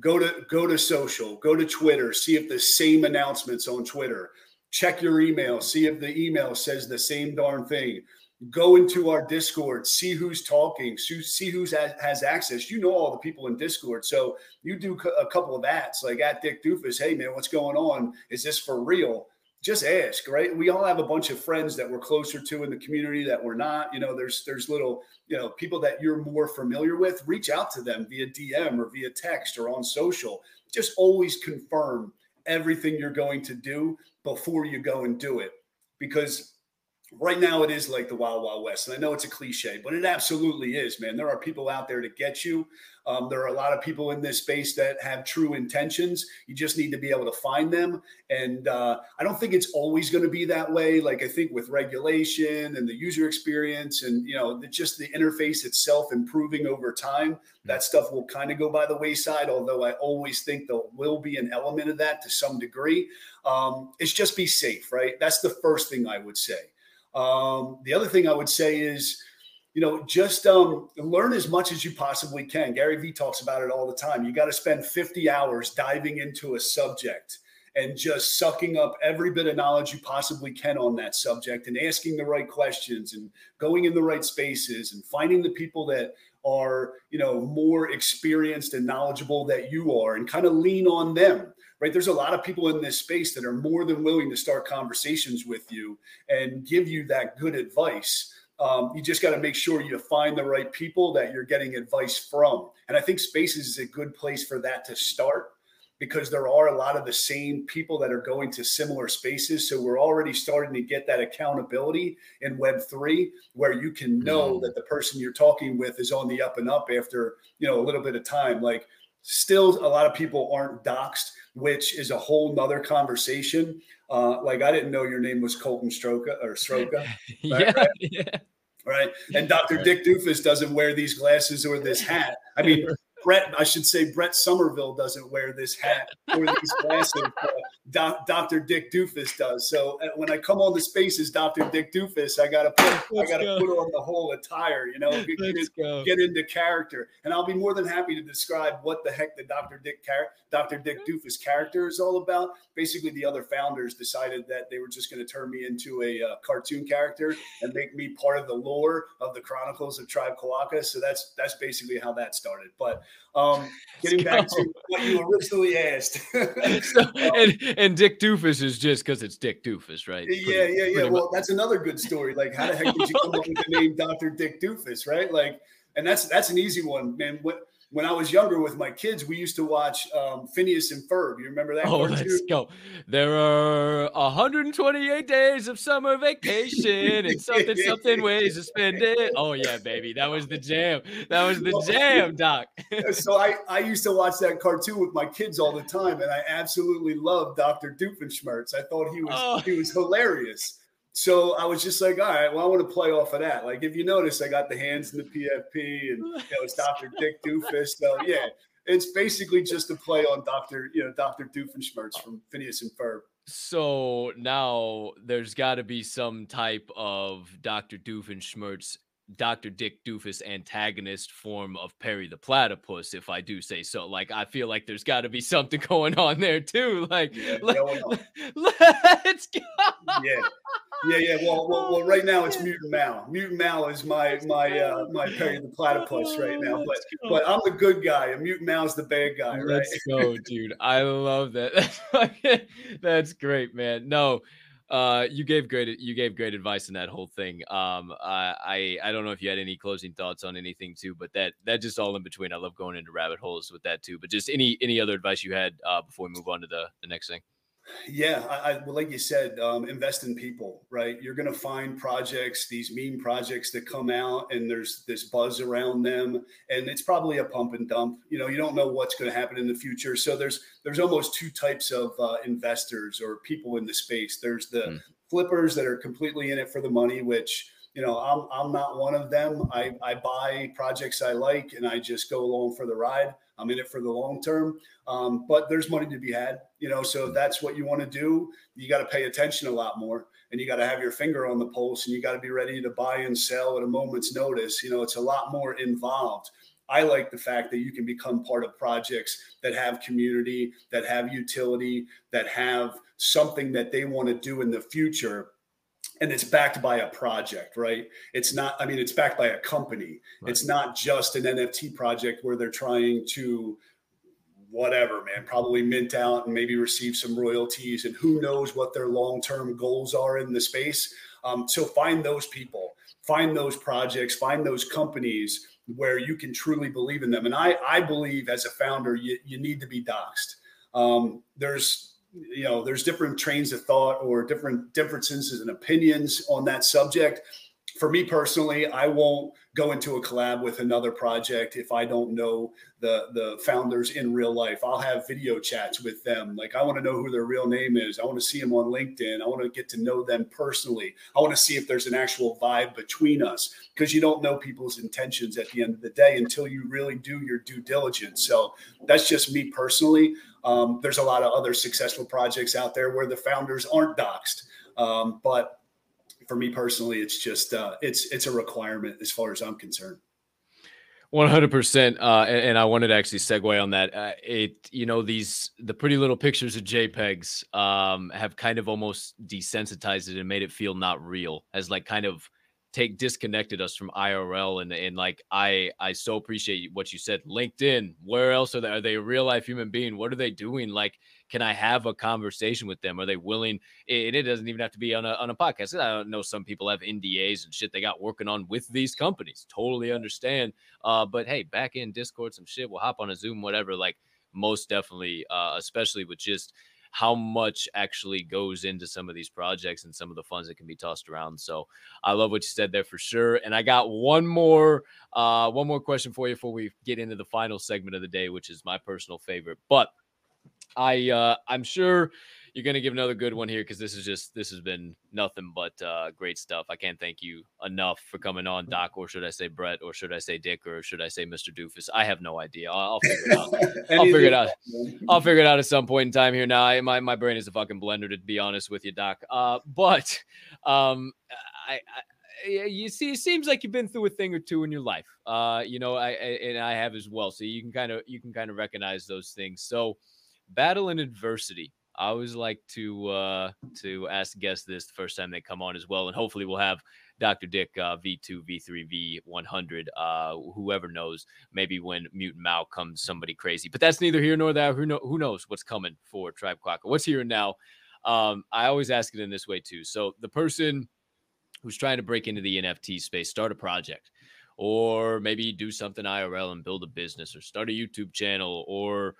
Go to go to social, go to Twitter, see if the same announcements on Twitter. Check your email, see if the email says the same darn thing. Go into our Discord, see who's talking, see who's has access. You know all the people in Discord, so you do a couple of ads like at Dick Doofus. Hey man, what's going on? Is this for real? Just ask, right? We all have a bunch of friends that we're closer to in the community that we're not. You know, there's there's little, you know, people that you're more familiar with. Reach out to them via DM or via text or on social. Just always confirm everything you're going to do before you go and do it. Because right now it is like the wild wild west and i know it's a cliche but it absolutely is man. There are people out there to get you. Um, there are a lot of people in this space that have true intentions. You just need to be able to find them. And uh, i don't think it's always going to be that way. Like i think with regulation and the user experience and you know the, just the interface itself improving over time that stuff will kind of go by the wayside although i always think there will be an element of that to some degree. Um, it's just be safe right? That's the first thing i would say um, the other thing I would say is, you know, just um, learn as much as you possibly can. Gary Vee talks about it all the time. You got to spend 50 hours diving into a subject and just sucking up every bit of knowledge you possibly can on that subject and asking the right questions and going in the right spaces and finding the people that are, you know, more experienced and knowledgeable that you are and kind of lean on them right? There's a lot of people in this space that are more than willing to start conversations with you and give you that good advice. Um, you just got to make sure you find the right people that you're getting advice from. And I think Spaces is a good place for that to start because there are a lot of the same people that are going to similar spaces. So we're already starting to get that accountability in Web3 where you can know mm-hmm. that the person you're talking with is on the up and up after, you know, a little bit of time. Like still a lot of people aren't doxxed which is a whole nother conversation. Uh, like I didn't know your name was Colton Stroka or Stroka. Right? yeah, right? yeah. Right. And Dr. Dick Doofus doesn't wear these glasses or this hat. I mean, Brett, I should say Brett Somerville doesn't wear this hat or these glasses. Doc, Dr. Dick Doofus does. So uh, when I come on the spaces, Dr. Dick Doofus, I gotta put Let's I gotta go. put on the whole attire, you know, get, get, get, into character. And I'll be more than happy to describe what the heck the Dr. Dick char- Dr. Dick Doofus character is all about. Basically, the other founders decided that they were just going to turn me into a uh, cartoon character and make me part of the lore of the Chronicles of Tribe Quokka. So that's that's basically how that started. But um, getting back to what you originally asked. so, um, and, and Dick Doofus is just because it's Dick Doofus, right? Pretty, yeah, yeah, yeah. Well, much. that's another good story. Like, how the heck did you come up with the name Dr. Dick Doofus, right? Like, and that's that's an easy one, man. What when I was younger with my kids, we used to watch um, Phineas and Ferb. You remember that? Oh, cartoon? let's go. There are 128 days of summer vacation and something, something ways to spend it. Oh, yeah, baby. That was the jam. That was the jam, Doc. so I, I used to watch that cartoon with my kids all the time, and I absolutely loved Dr. Doofenshmirtz. I thought he was oh. he was hilarious. So I was just like, all right, well, I want to play off of that. Like, if you notice, I got the hands in the PFP, and you know, it's Dr. Dick Doofus. So yeah, it's basically just a play on Dr. You know, Dr. Doofenshmirtz from Phineas and Ferb. So now there's got to be some type of Dr. Doofenshmirtz Dr. Dick Doofus antagonist form of Perry the Platypus, if I do say so. Like, I feel like there's got to be something going on there too. Like, yeah, let, us go. Yeah, yeah, yeah. Well, well, well, right now it's Mutant Mal. Mutant Mal is my my uh, my Perry the Platypus right now. But but I'm the good guy, and Mutant Mal's the bad guy. Right? Let's go, dude. I love that. That's great, man. No. Uh, you gave great you gave great advice in that whole thing. Um, I I don't know if you had any closing thoughts on anything too, but that that just all in between. I love going into rabbit holes with that too. But just any any other advice you had uh, before we move on to the the next thing. Yeah, I, I, well, like you said, um, invest in people, right? You're going to find projects, these meme projects that come out, and there's this buzz around them, and it's probably a pump and dump. You know, you don't know what's going to happen in the future. So there's there's almost two types of uh, investors or people in the space. There's the mm. flippers that are completely in it for the money, which you know I'm I'm not one of them. I I buy projects I like, and I just go along for the ride. I'm in it for the long term. Um, but there's money to be had, you know. So if that's what you want to do, you got to pay attention a lot more, and you got to have your finger on the pulse, and you got to be ready to buy and sell at a moment's notice. You know, it's a lot more involved. I like the fact that you can become part of projects that have community, that have utility, that have something that they want to do in the future and it's backed by a project, right? It's not, I mean, it's backed by a company. Right. It's not just an NFT project where they're trying to whatever, man, probably mint out and maybe receive some royalties and who knows what their long-term goals are in the space. Um, so find those people, find those projects, find those companies where you can truly believe in them. And I, I believe as a founder, you, you need to be doxxed. Um, there's you know there's different trains of thought or different differences and opinions on that subject for me personally i won't go into a collab with another project if i don't know the the founders in real life. I'll have video chats with them. Like i want to know who their real name is. I want to see them on linkedin. I want to get to know them personally. I want to see if there's an actual vibe between us because you don't know people's intentions at the end of the day until you really do your due diligence. So that's just me personally. Um, there's a lot of other successful projects out there where the founders aren't doxxed. Um, but for me personally, it's just uh, it's it's a requirement as far as I'm concerned. One hundred percent, uh, and I wanted to actually segue on that. Uh, it, you know, these the pretty little pictures of JPEGs um, have kind of almost desensitized it and made it feel not real, as like kind of take disconnected us from IRL and and like I I so appreciate what you said. LinkedIn, where else are they? Are they a real life human being? What are they doing? Like, can I have a conversation with them? Are they willing? And it doesn't even have to be on a on a podcast. I know some people have NDAs and shit they got working on with these companies. Totally understand. Uh, but hey, back in Discord, some shit. We'll hop on a Zoom, whatever. Like most definitely, uh, especially with just how much actually goes into some of these projects and some of the funds that can be tossed around. So I love what you said there for sure. And I got one more, uh, one more question for you before we get into the final segment of the day, which is my personal favorite. But I, uh, I'm sure you're going to give another good one here because this is just this has been nothing but uh, great stuff. I can't thank you enough for coming on, Doc, or should I say Brett, or should I say Dick, or should I say Mr. Doofus? I have no idea. I'll, I'll figure it out. I'll figure it out. I'll figure it out at some point in time here. Now, I, my my brain is a fucking blender to be honest with you, Doc. Uh, but um, I, I you see, it seems like you've been through a thing or two in your life. Uh, you know, I, I and I have as well. So you can kind of you can kind of recognize those things. So battle and adversity I always like to uh, to ask guests this the first time they come on as well, and hopefully we'll have Dr. Dick uh, V2, V3, V100. Uh, whoever knows, maybe when Mutant Mao comes, somebody crazy. But that's neither here nor there. Who know? Who knows what's coming for Tribe Quokka? What's here and now? Um, I always ask it in this way too. So the person who's trying to break into the NFT space, start a project, or maybe do something IRL and build a business, or start a YouTube channel, or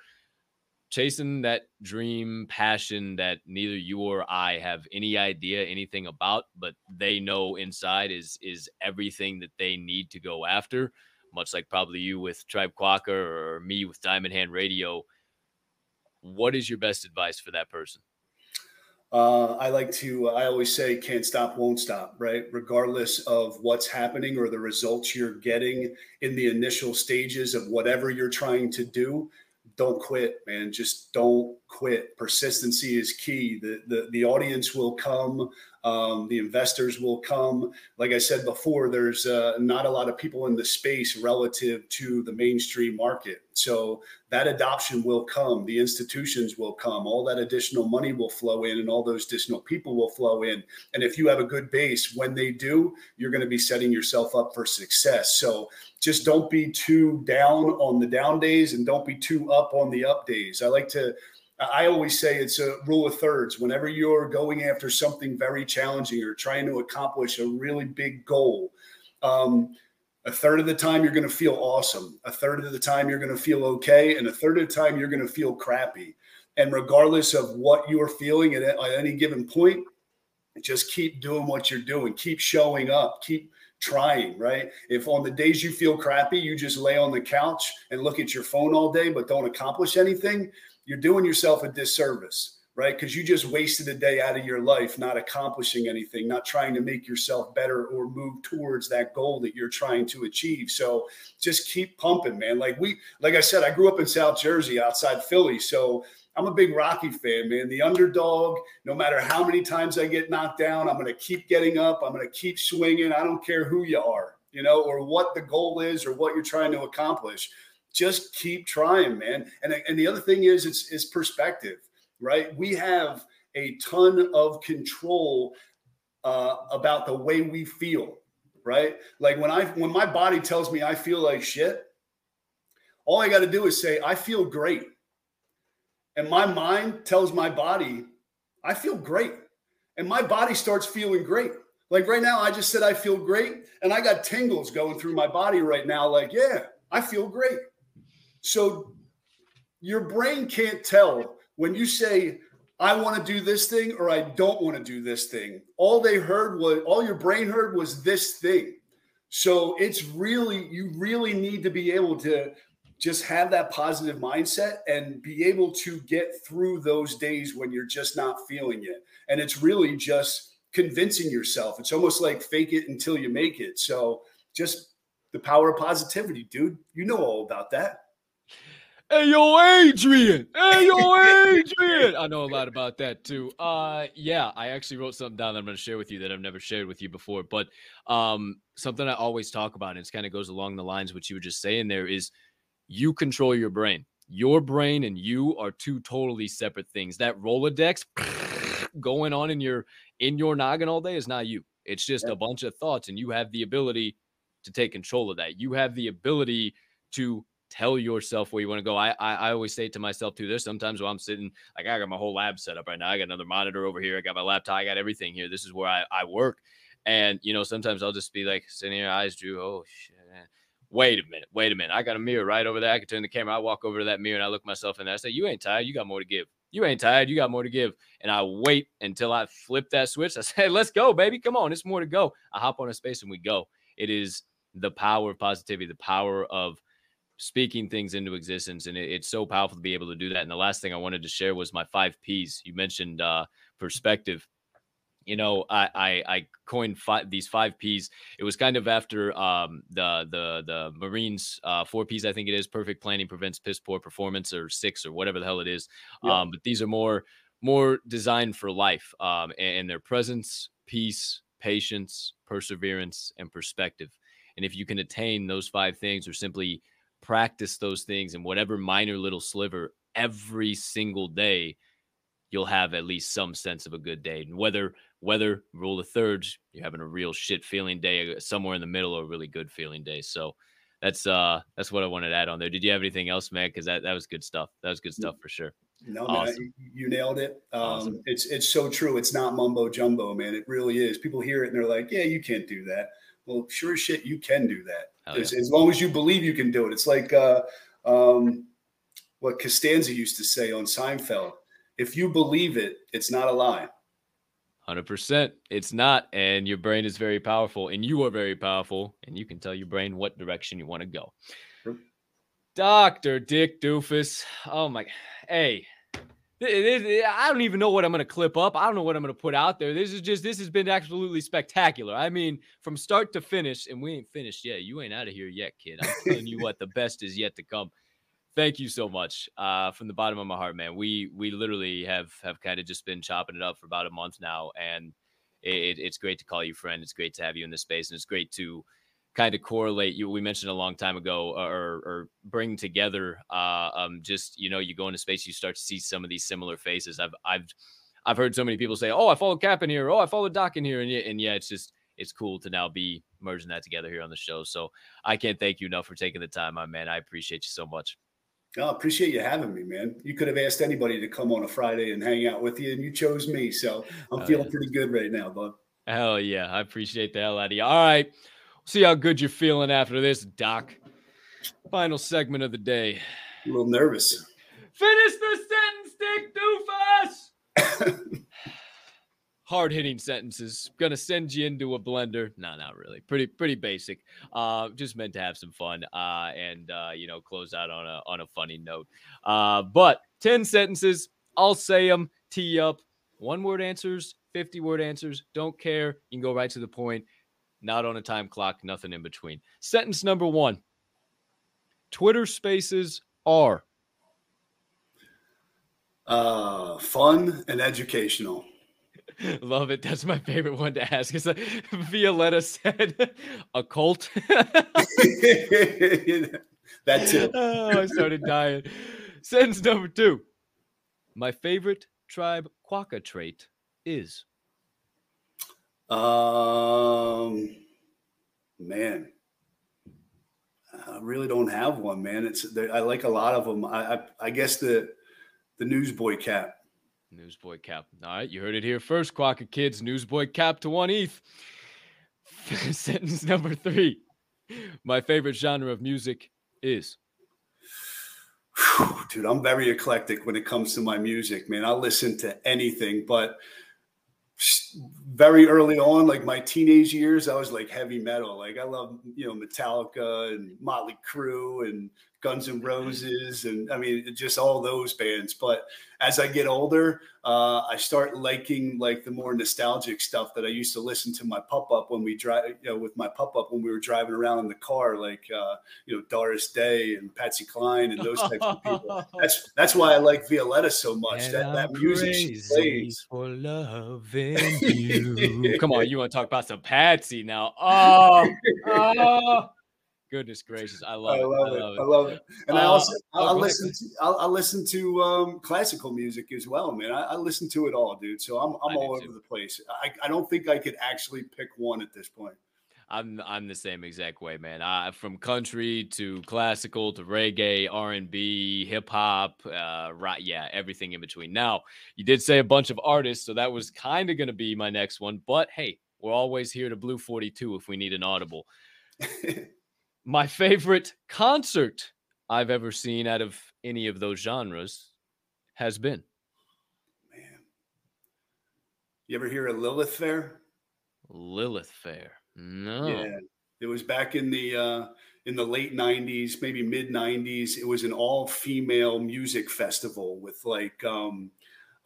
chasing that dream passion that neither you or I have any idea anything about, but they know inside is is everything that they need to go after. Much like probably you with Tribe Quokka or me with Diamond Hand Radio. What is your best advice for that person? Uh, I like to, I always say, can't stop, won't stop, right? Regardless of what's happening or the results you're getting in the initial stages of whatever you're trying to do, don't quit, man. Just don't quit. Persistency is key. The the, the audience will come. Um, the investors will come. Like I said before, there's uh, not a lot of people in the space relative to the mainstream market. So that adoption will come. The institutions will come. All that additional money will flow in, and all those additional people will flow in. And if you have a good base, when they do, you're going to be setting yourself up for success. So just don't be too down on the down days, and don't be too up on the up days. I like to I always say it's a rule of thirds. Whenever you're going after something very challenging or trying to accomplish a really big goal, um, a third of the time you're going to feel awesome. A third of the time you're going to feel okay. And a third of the time you're going to feel crappy. And regardless of what you're feeling at, at any given point, just keep doing what you're doing. Keep showing up. Keep trying, right? If on the days you feel crappy, you just lay on the couch and look at your phone all day, but don't accomplish anything, you're doing yourself a disservice, right? Because you just wasted a day out of your life not accomplishing anything, not trying to make yourself better or move towards that goal that you're trying to achieve. So just keep pumping, man. Like we, like I said, I grew up in South Jersey outside Philly. So I'm a big Rocky fan, man. The underdog, no matter how many times I get knocked down, I'm going to keep getting up. I'm going to keep swinging. I don't care who you are, you know, or what the goal is or what you're trying to accomplish. Just keep trying, man. And, and the other thing is, it's, it's perspective, right? We have a ton of control uh, about the way we feel, right? Like when I when my body tells me I feel like shit, all I got to do is say I feel great and my mind tells my body, I feel great. And my body starts feeling great. Like right now, I just said I feel great. And I got tingles going through my body right now. Like, yeah, I feel great. So your brain can't tell when you say, I want to do this thing or I don't want to do this thing. All they heard was, all your brain heard was this thing. So it's really, you really need to be able to just have that positive mindset and be able to get through those days when you're just not feeling it. And it's really just convincing yourself. It's almost like fake it until you make it. So just the power of positivity, dude. You know all about that. Hey yo, Adrian. Hey yo, Adrian. I know a lot about that too. Uh yeah, I actually wrote something down that I'm gonna share with you that I've never shared with you before. But um something I always talk about, and it kind of goes along the lines what you were just saying there is you control your brain. Your brain and you are two totally separate things. That Rolodex going on in your in your noggin all day is not you. It's just yeah. a bunch of thoughts, and you have the ability to take control of that. You have the ability to tell yourself where you want to go. I, I, I always say to myself too. There's sometimes while I'm sitting, like I got my whole lab set up right now. I got another monitor over here. I got my laptop. I got everything here. This is where I, I work. And you know, sometimes I'll just be like sitting here, eyes drew. Oh shit, wait a minute, wait a minute. I got a mirror right over there. I can turn the camera. I walk over to that mirror and I look myself in there. I say, You ain't tired. You got more to give. You ain't tired. You got more to give. And I wait until I flip that switch. I say, Let's go, baby. Come on. It's more to go. I hop on a space and we go. It is the power of positivity, the power of speaking things into existence. And it, it's so powerful to be able to do that. And the last thing I wanted to share was my five P's. You mentioned uh, perspective you know, I I, I coined five, these five P's. It was kind of after um, the the the Marines uh, four P's. I think it is perfect planning prevents piss poor performance or six or whatever the hell it is. Um, but these are more more designed for life. Um, and, and their presence, peace, patience, perseverance, and perspective. And if you can attain those five things, or simply practice those things in whatever minor little sliver every single day, you'll have at least some sense of a good day. And whether whether rule of thirds, you're having a real shit feeling day, uh, somewhere in the middle, or a really good feeling day. So that's uh that's what I wanted to add on there. Did you have anything else, man? Because that, that was good stuff. That was good stuff for sure. No, awesome. man, you nailed it. Um, awesome. It's it's so true. It's not mumbo jumbo, man. It really is. People hear it and they're like, "Yeah, you can't do that." Well, sure as shit, you can do that. As, yeah. as, long as you believe you can do it. It's like uh, um, what Costanza used to say on Seinfeld: "If you believe it, it's not a lie." 100%. It's not. And your brain is very powerful, and you are very powerful, and you can tell your brain what direction you want to go. Sure. Dr. Dick Doofus. Oh my. Hey, I don't even know what I'm going to clip up. I don't know what I'm going to put out there. This is just, this has been absolutely spectacular. I mean, from start to finish, and we ain't finished yet. You ain't out of here yet, kid. I'm telling you what, the best is yet to come thank you so much uh, from the bottom of my heart, man. We we literally have have kind of just been chopping it up for about a month now, and it, it's great to call you friend. It's great to have you in this space, and it's great to kind of correlate you we mentioned a long time ago or, or bring together uh, um, just you know you go into space you start to see some of these similar faces i've i've i've heard so many people say oh i followed cap in here oh i followed doc in here and, yeah, and yeah it's just it's cool to now be merging that together here on the show so i can't thank you enough for taking the time my man i appreciate you so much Oh, appreciate you having me, man. You could have asked anybody to come on a Friday and hang out with you, and you chose me. So I'm Oh, feeling yeah. pretty good right now, bud. Hell yeah. I appreciate the hell out of you. All right. See how good you're feeling after this, Doc. Final segment of the day. A little nervous. Finish the sentence, Dick Doofus. Hard hitting sentences. Gonna send you into a blender. No, not really. Pretty, pretty basic. Uh, just meant to have some fun. Uh, and uh, you know, close out on a on a funny note. Uh, but ten sentences. I'll say them. Tee up. One word answers. Fifty word answers. Don't care. You can go right to the point. Not on a time clock. Nothing in between. Sentence number one. Twitter Spaces are. Uh, fun and educational. Love it. That's my favorite one to ask. Is Violetta said a cult. that too. oh, I started dying. Sentence number two. My favorite tribe quokka trait is Um, man, I really don't have one, man. It's I like a lot of them. I, I I guess the the newsboy cap. newsboy cap. All right, you heard it here first, quokka kids. Newsboy cap to one ETH. Sentence number three. My favorite genre of music is Whew, dude, I'm very eclectic when it comes to my music, man. I'll listen to anything, but very early on, like my teenage years, I was like heavy metal. Like I love, you know, Metallica and Motley Crue and Guns N' Roses, and I mean, just all those bands. But as I get older, uh, I start liking like the more nostalgic stuff that I used to listen to my pup up when we drive, you know, with my pup up when we were driving around in the car, like uh, you know, Doris Day and Patsy Cline and those types of people. That's that's why I like Violetta so much. And that that I'm music she plays. for loving you. Come on, you want to talk about some Patsy now? Oh, oh. Goodness gracious, I love I it. love I it. love I it. love it. And I Uh, also oh, I'll, I'll listen to I'll, I'll listen to um, classical music as well, man. I, I listen to it all, dude. So I'm I I'm all too. over the place. I, I don't think I could actually pick one at this point. I'm I'm the same exact way, man. I from country to classical to reggae, R and B, hip hop, uh, right? Yeah, everything in between. Now, you did say a bunch of artists, so that was kind of going to be my next one. But hey, we're always here to Blue Forty Two if we need an audible. My favorite concert I've ever seen out of any of those genres has been Man, you ever hear of Lilith Fair? Lilith Fair. No. Yeah, it was back in the uh, in the late '90s, maybe mid '90s. It was an all female music festival with like um,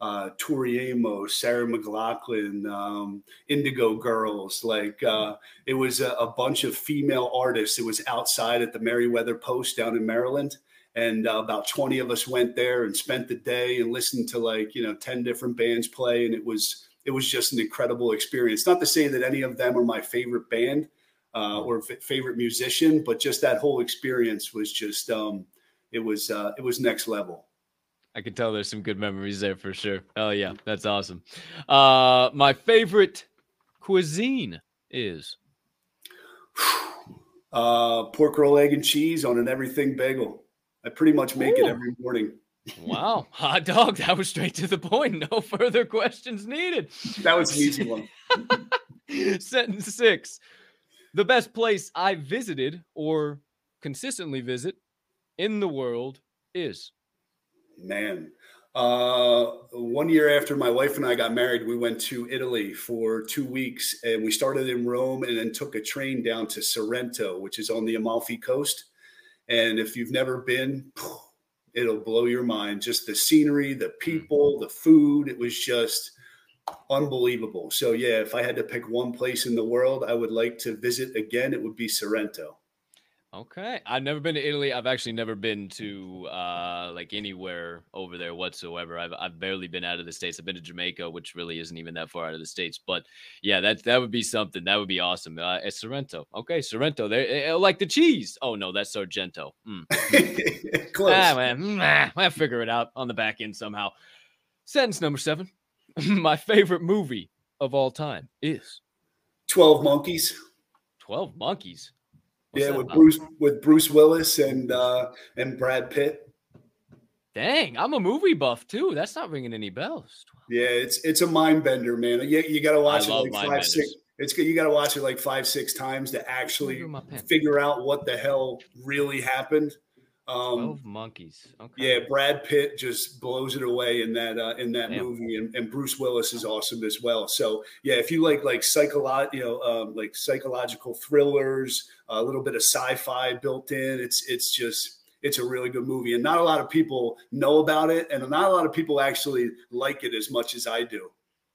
uh, Sarah McLachlan, um, Indigo Girls. Like uh, it was a, a bunch of female artists. It was outside at the Merriweather Post down in Maryland. And uh, about 20 of us went there and spent the day and listened to like, you know, 10 different bands play. And it was, it was just an incredible experience. Not to say that any of them are my favorite band uh, or f- favorite musician, but just that whole experience was just, um, it was, uh, it was next level. I can tell there's some good memories there for sure. Oh yeah, that's awesome. Uh my favorite cuisine is Uh, pork roll, egg, and cheese on an everything bagel. I pretty much make it every morning. wow, hot dog. That was straight to the point. No further questions needed. That was an easy one. Sentence six. The best place I visited or consistently visit in the world is Man. Uh, one year after my wife and I got married, we went to Italy for two weeks and we started in Rome and then took a train down to Sorrento, which is on the Amalfi coast. And if you've never been, it'll blow your mind. Just the scenery, the people, the food. It was just unbelievable. So, yeah, if I had to pick one place in the world I would like to visit again, it would be Sorrento. Okay. I've never been to Italy. I've actually never been to uh like anywhere over there whatsoever. I've I've barely been out of the states. I've been to Jamaica, which really isn't even that far out of the states. But yeah, that that would be something. That would be awesome. Uh, it's Sorrento. Okay, Sorrento. There, like the cheese. Oh no, that's Sargento. Mm. Close. Ah, man, I'll figure it out on the back end somehow. Sentence number seven. My favorite movie of all time is 12 Monkeys. Twelve Monkeys. What's yeah, with about? Bruce with Bruce Willis and uh, and Brad Pitt. Dang, I'm a movie buff too. That's not ringing any bells. Yeah, it's it's a mind bender, man. You, you got to watch I it like five, six. It's good. you got to watch it like five, six times to actually figure out what the hell really happened. Um, Twelve Monkeys. Okay. Yeah, Brad Pitt just blows it away in that uh, in that Damn. movie, and, and, Bruce Willis is awesome as well. So yeah, if you like like psycholo- you know, um, like psychological thrillers, a little bit of sci-fi built in, it's it's just it's a really good movie, and not a lot of people know about it, and not a lot of people actually like it as much as I do.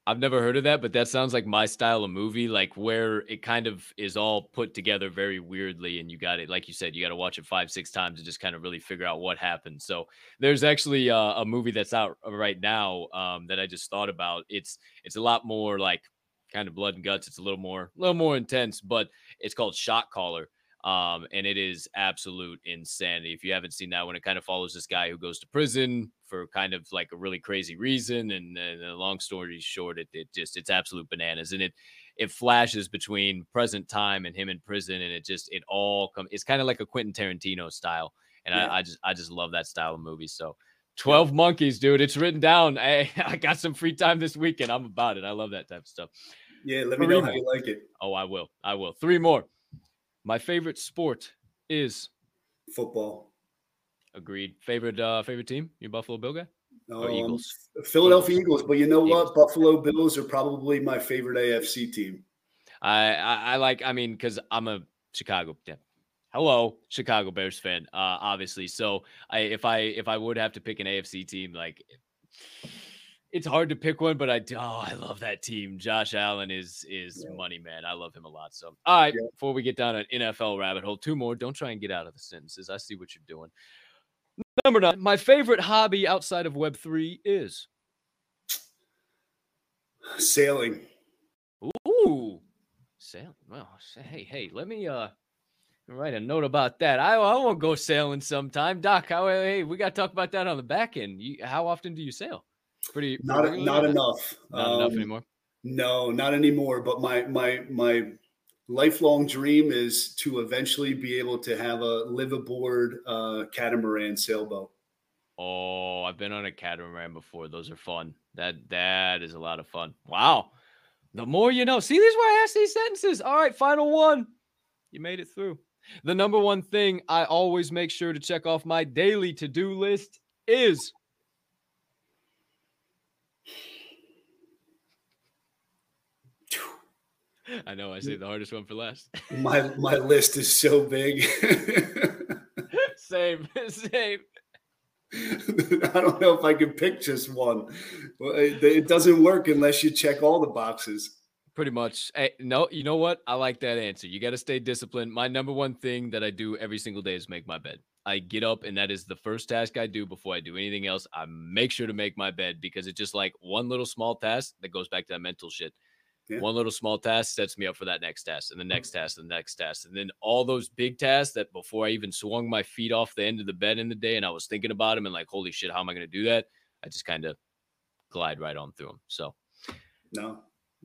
I've never heard of that, but that sounds like my style of movie, like where it kind of is all put together very weirdly. And you got it, like you said, you got to watch it five, six times to just kind of really figure out what happened. So there's actually uh, a movie that's out right now um, that I just thought about. It's it's a lot more like kind of blood and guts. It's a little more, a little more intense, but it's called Shot Caller. Um, and it is absolute insanity. If you haven't seen that one, it kind of follows this guy who goes to prison for kind of like a really crazy reason. And, and a long story short, it, it just it's absolute bananas. And it it flashes between present time and him in prison, and it just it all comes. It's kind of like a Quentin Tarantino style, and yeah. I, I just I just love that style of movie. So 12 monkeys, dude. It's written down. I, I got some free time this weekend. I'm about it. I love that type of stuff. Yeah, let me Three know more. how you like it. Oh, I will. I will. Three more. My favorite sport is football. Agreed. Favorite uh favorite team? You Buffalo Bill guy? Um, Eagles. Philadelphia Eagles. But you know Eagles. what? Buffalo Bills are probably my favorite AFC team. I I, I like. I mean, because I'm a Chicago. Yeah. Hello, Chicago Bears fan. Uh, obviously. So I if I if I would have to pick an AFC team, like it's hard to pick one, but I oh I love that team. Josh Allen is is yeah. money man. I love him a lot. So all right, yeah. before we get down an NFL rabbit hole, two more. Don't try and get out of the sentences. I see what you're doing. Number nine, my favorite hobby outside of Web three is sailing. Ooh, sailing. Well, hey, hey, let me uh write a note about that. I I want to go sailing sometime, Doc. How, hey, we got to talk about that on the back end. You, how often do you sail? Pretty, not pretty not enough. Not um, enough anymore. No, not anymore. But my my my lifelong dream is to eventually be able to have a live aboard uh, catamaran sailboat. Oh, I've been on a catamaran before. Those are fun. That that is a lot of fun. Wow. The more you know. See, this is why I ask these sentences. All right, final one. You made it through. The number one thing I always make sure to check off my daily to-do list is I know I saved the hardest one for last. my my list is so big. same, same. I don't know if I can pick just one. It, it doesn't work unless you check all the boxes. Pretty much. Hey, no, you know what? I like that answer. You got to stay disciplined. My number one thing that I do every single day is make my bed. I get up and that is the first task I do before I do anything else. I make sure to make my bed because it's just like one little small task that goes back to that mental shit. Yeah. One little small task sets me up for that next task and the next task and the next task. And then all those big tasks that before I even swung my feet off the end of the bed in the day and I was thinking about them and like, holy shit, how am I going to do that? I just kind of glide right on through them. So, no,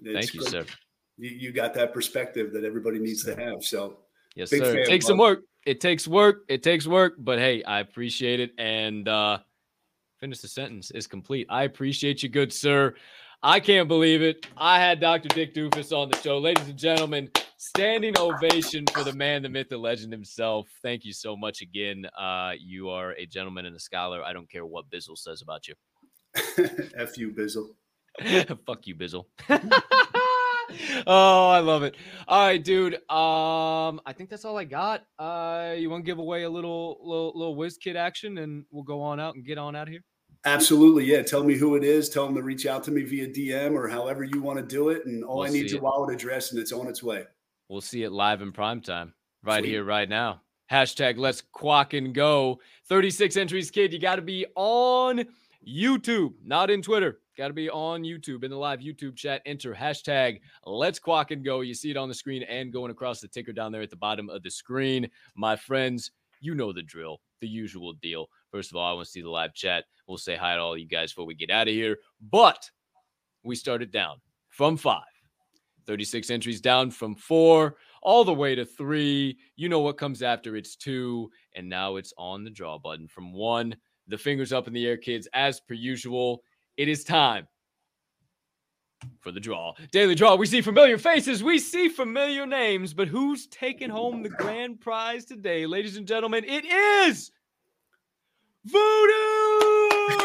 thank you, sir. You, you, got that perspective that everybody needs to have. So, yes, sir. It takes some work. It takes work. It takes work, but hey, I appreciate it. And, uh, finish the sentence is complete. I appreciate you, good sir. I can't believe it. I had Dr. Dick Doofus on the show. Ladies and gentlemen, standing ovation for the man, the myth, the legend himself. Thank you so much again. Uh, you are a gentleman and a scholar. I don't care what Bizzle says about you. F you, Bizzle. Fuck you, Bizzle. oh, I love it. All right, dude. Um, I think that's all I got. Uh, you want to give away a little, little, little whiz kid action, and we'll go on out and get on out of here. Absolutely, yeah. Tell me who it is. Tell them to reach out to me via DM or however you want to do it. And all we'll I need is a wallet address, and it's on its way. We'll see it live in prime time, right Sweet. here, right now. Hashtag Let's Quack and Go. 36 entries, kid. You got to be on YouTube, not in Twitter. Got to be on YouTube in the live YouTube chat. Enter hashtag Let's Quack and Go. You see it on the screen and going across the ticker down there at the bottom of the screen. My friends, you know the drill, the usual deal. First of all, I want to see the live chat. We'll say hi to all you guys before we get out of here. But we started down from five. 36 entries down from four all the way to three. You know what comes after it's two. And now it's on the draw button from one the fingers up in the air, kids, as per usual. It is time for the draw. Daily draw. We see familiar faces, we see familiar names, but who's taking home the grand prize today, ladies and gentlemen? It is Voodoo!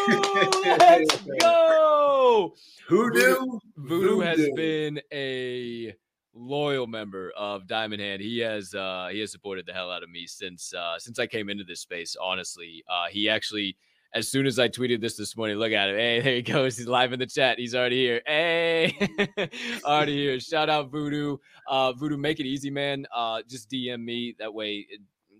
Let's go! Hoodoo. Voodoo has been a loyal member of Diamond Hand. He has uh he has supported the hell out of me since uh since I came into this space, honestly. Uh he actually as soon as I tweeted this this morning, look at him. Hey, there he goes. He's live in the chat. He's already here. Hey, already here. Shout out Voodoo. Uh, Voodoo, make it easy, man. Uh, just DM me. That way,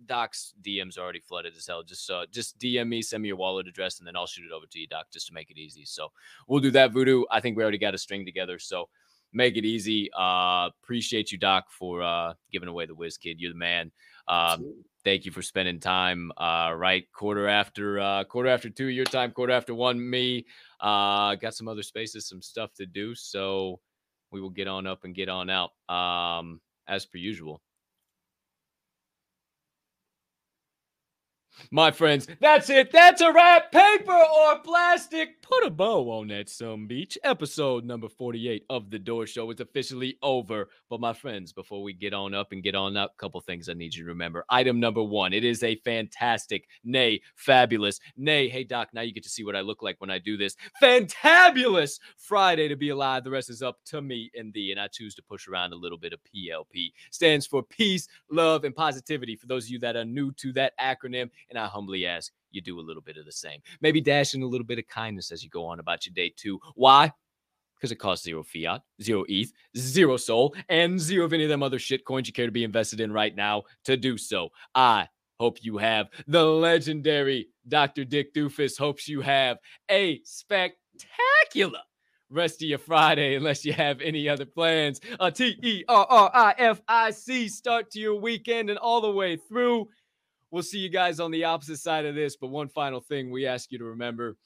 Doc's DMs are already flooded as hell. Just uh, just DM me, send me your wallet address, and then I'll shoot it over to you, Doc, just to make it easy. So we'll do that, Voodoo. I think we already got a string together. So make it easy. Uh, appreciate you, Doc, for uh, giving away the whiz kid. You're the man. Um, thank you for spending time uh right quarter after uh quarter after two your time quarter after one me uh got some other spaces some stuff to do so we will get on up and get on out um as per usual my friends that's it. That's a wrap. Paper or plastic? Put a bow on that some beach. Episode number 48 of the door show is officially over. But my friends before we get on up and get on up a couple things i need you to remember. Item number one it is a fantastic nay fabulous nay hey doc now you get to see what i look like when i do this. Fantabulous friday to be alive. The rest is up to me and thee and i choose to push around a little bit of plp stands for peace love and positivity. For those of you that are new to that acronym and i humbly ask you do a little bit of the same maybe dash in a little bit of kindness as you go on about your day too why because it costs zero fiat, zero ETH, zero soul, and zero of any of them other shit coins you care to be invested in right now to do so. I hope you have the legendary Dr. Dick Doofus hopes you have a spectacular rest of your Friday, unless you have any other plans. A T E R R I F I C start to your weekend and all the way through. We'll see you guys on the opposite side of this. But one final thing we ask you to remember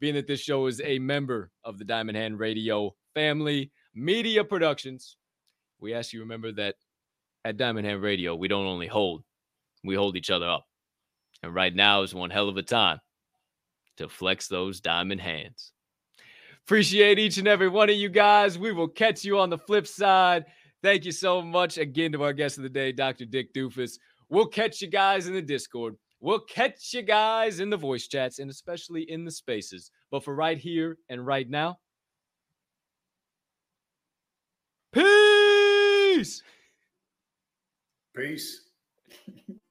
being that this show is a member of the Diamond Hand Radio family, Media Productions, we ask you remember that at Diamond Hand Radio, we don't only hold, we hold each other up. And right now is one hell of a time to flex those diamond hands. Appreciate each and every one of you guys. We will catch you on the flip side. Thank you so much again to our guest of the day, Dr. Dick Doofus. We'll catch you guys in the Discord. We'll catch you guys in the voice chats and especially in the spaces. But for right here and right now, peace. Peace.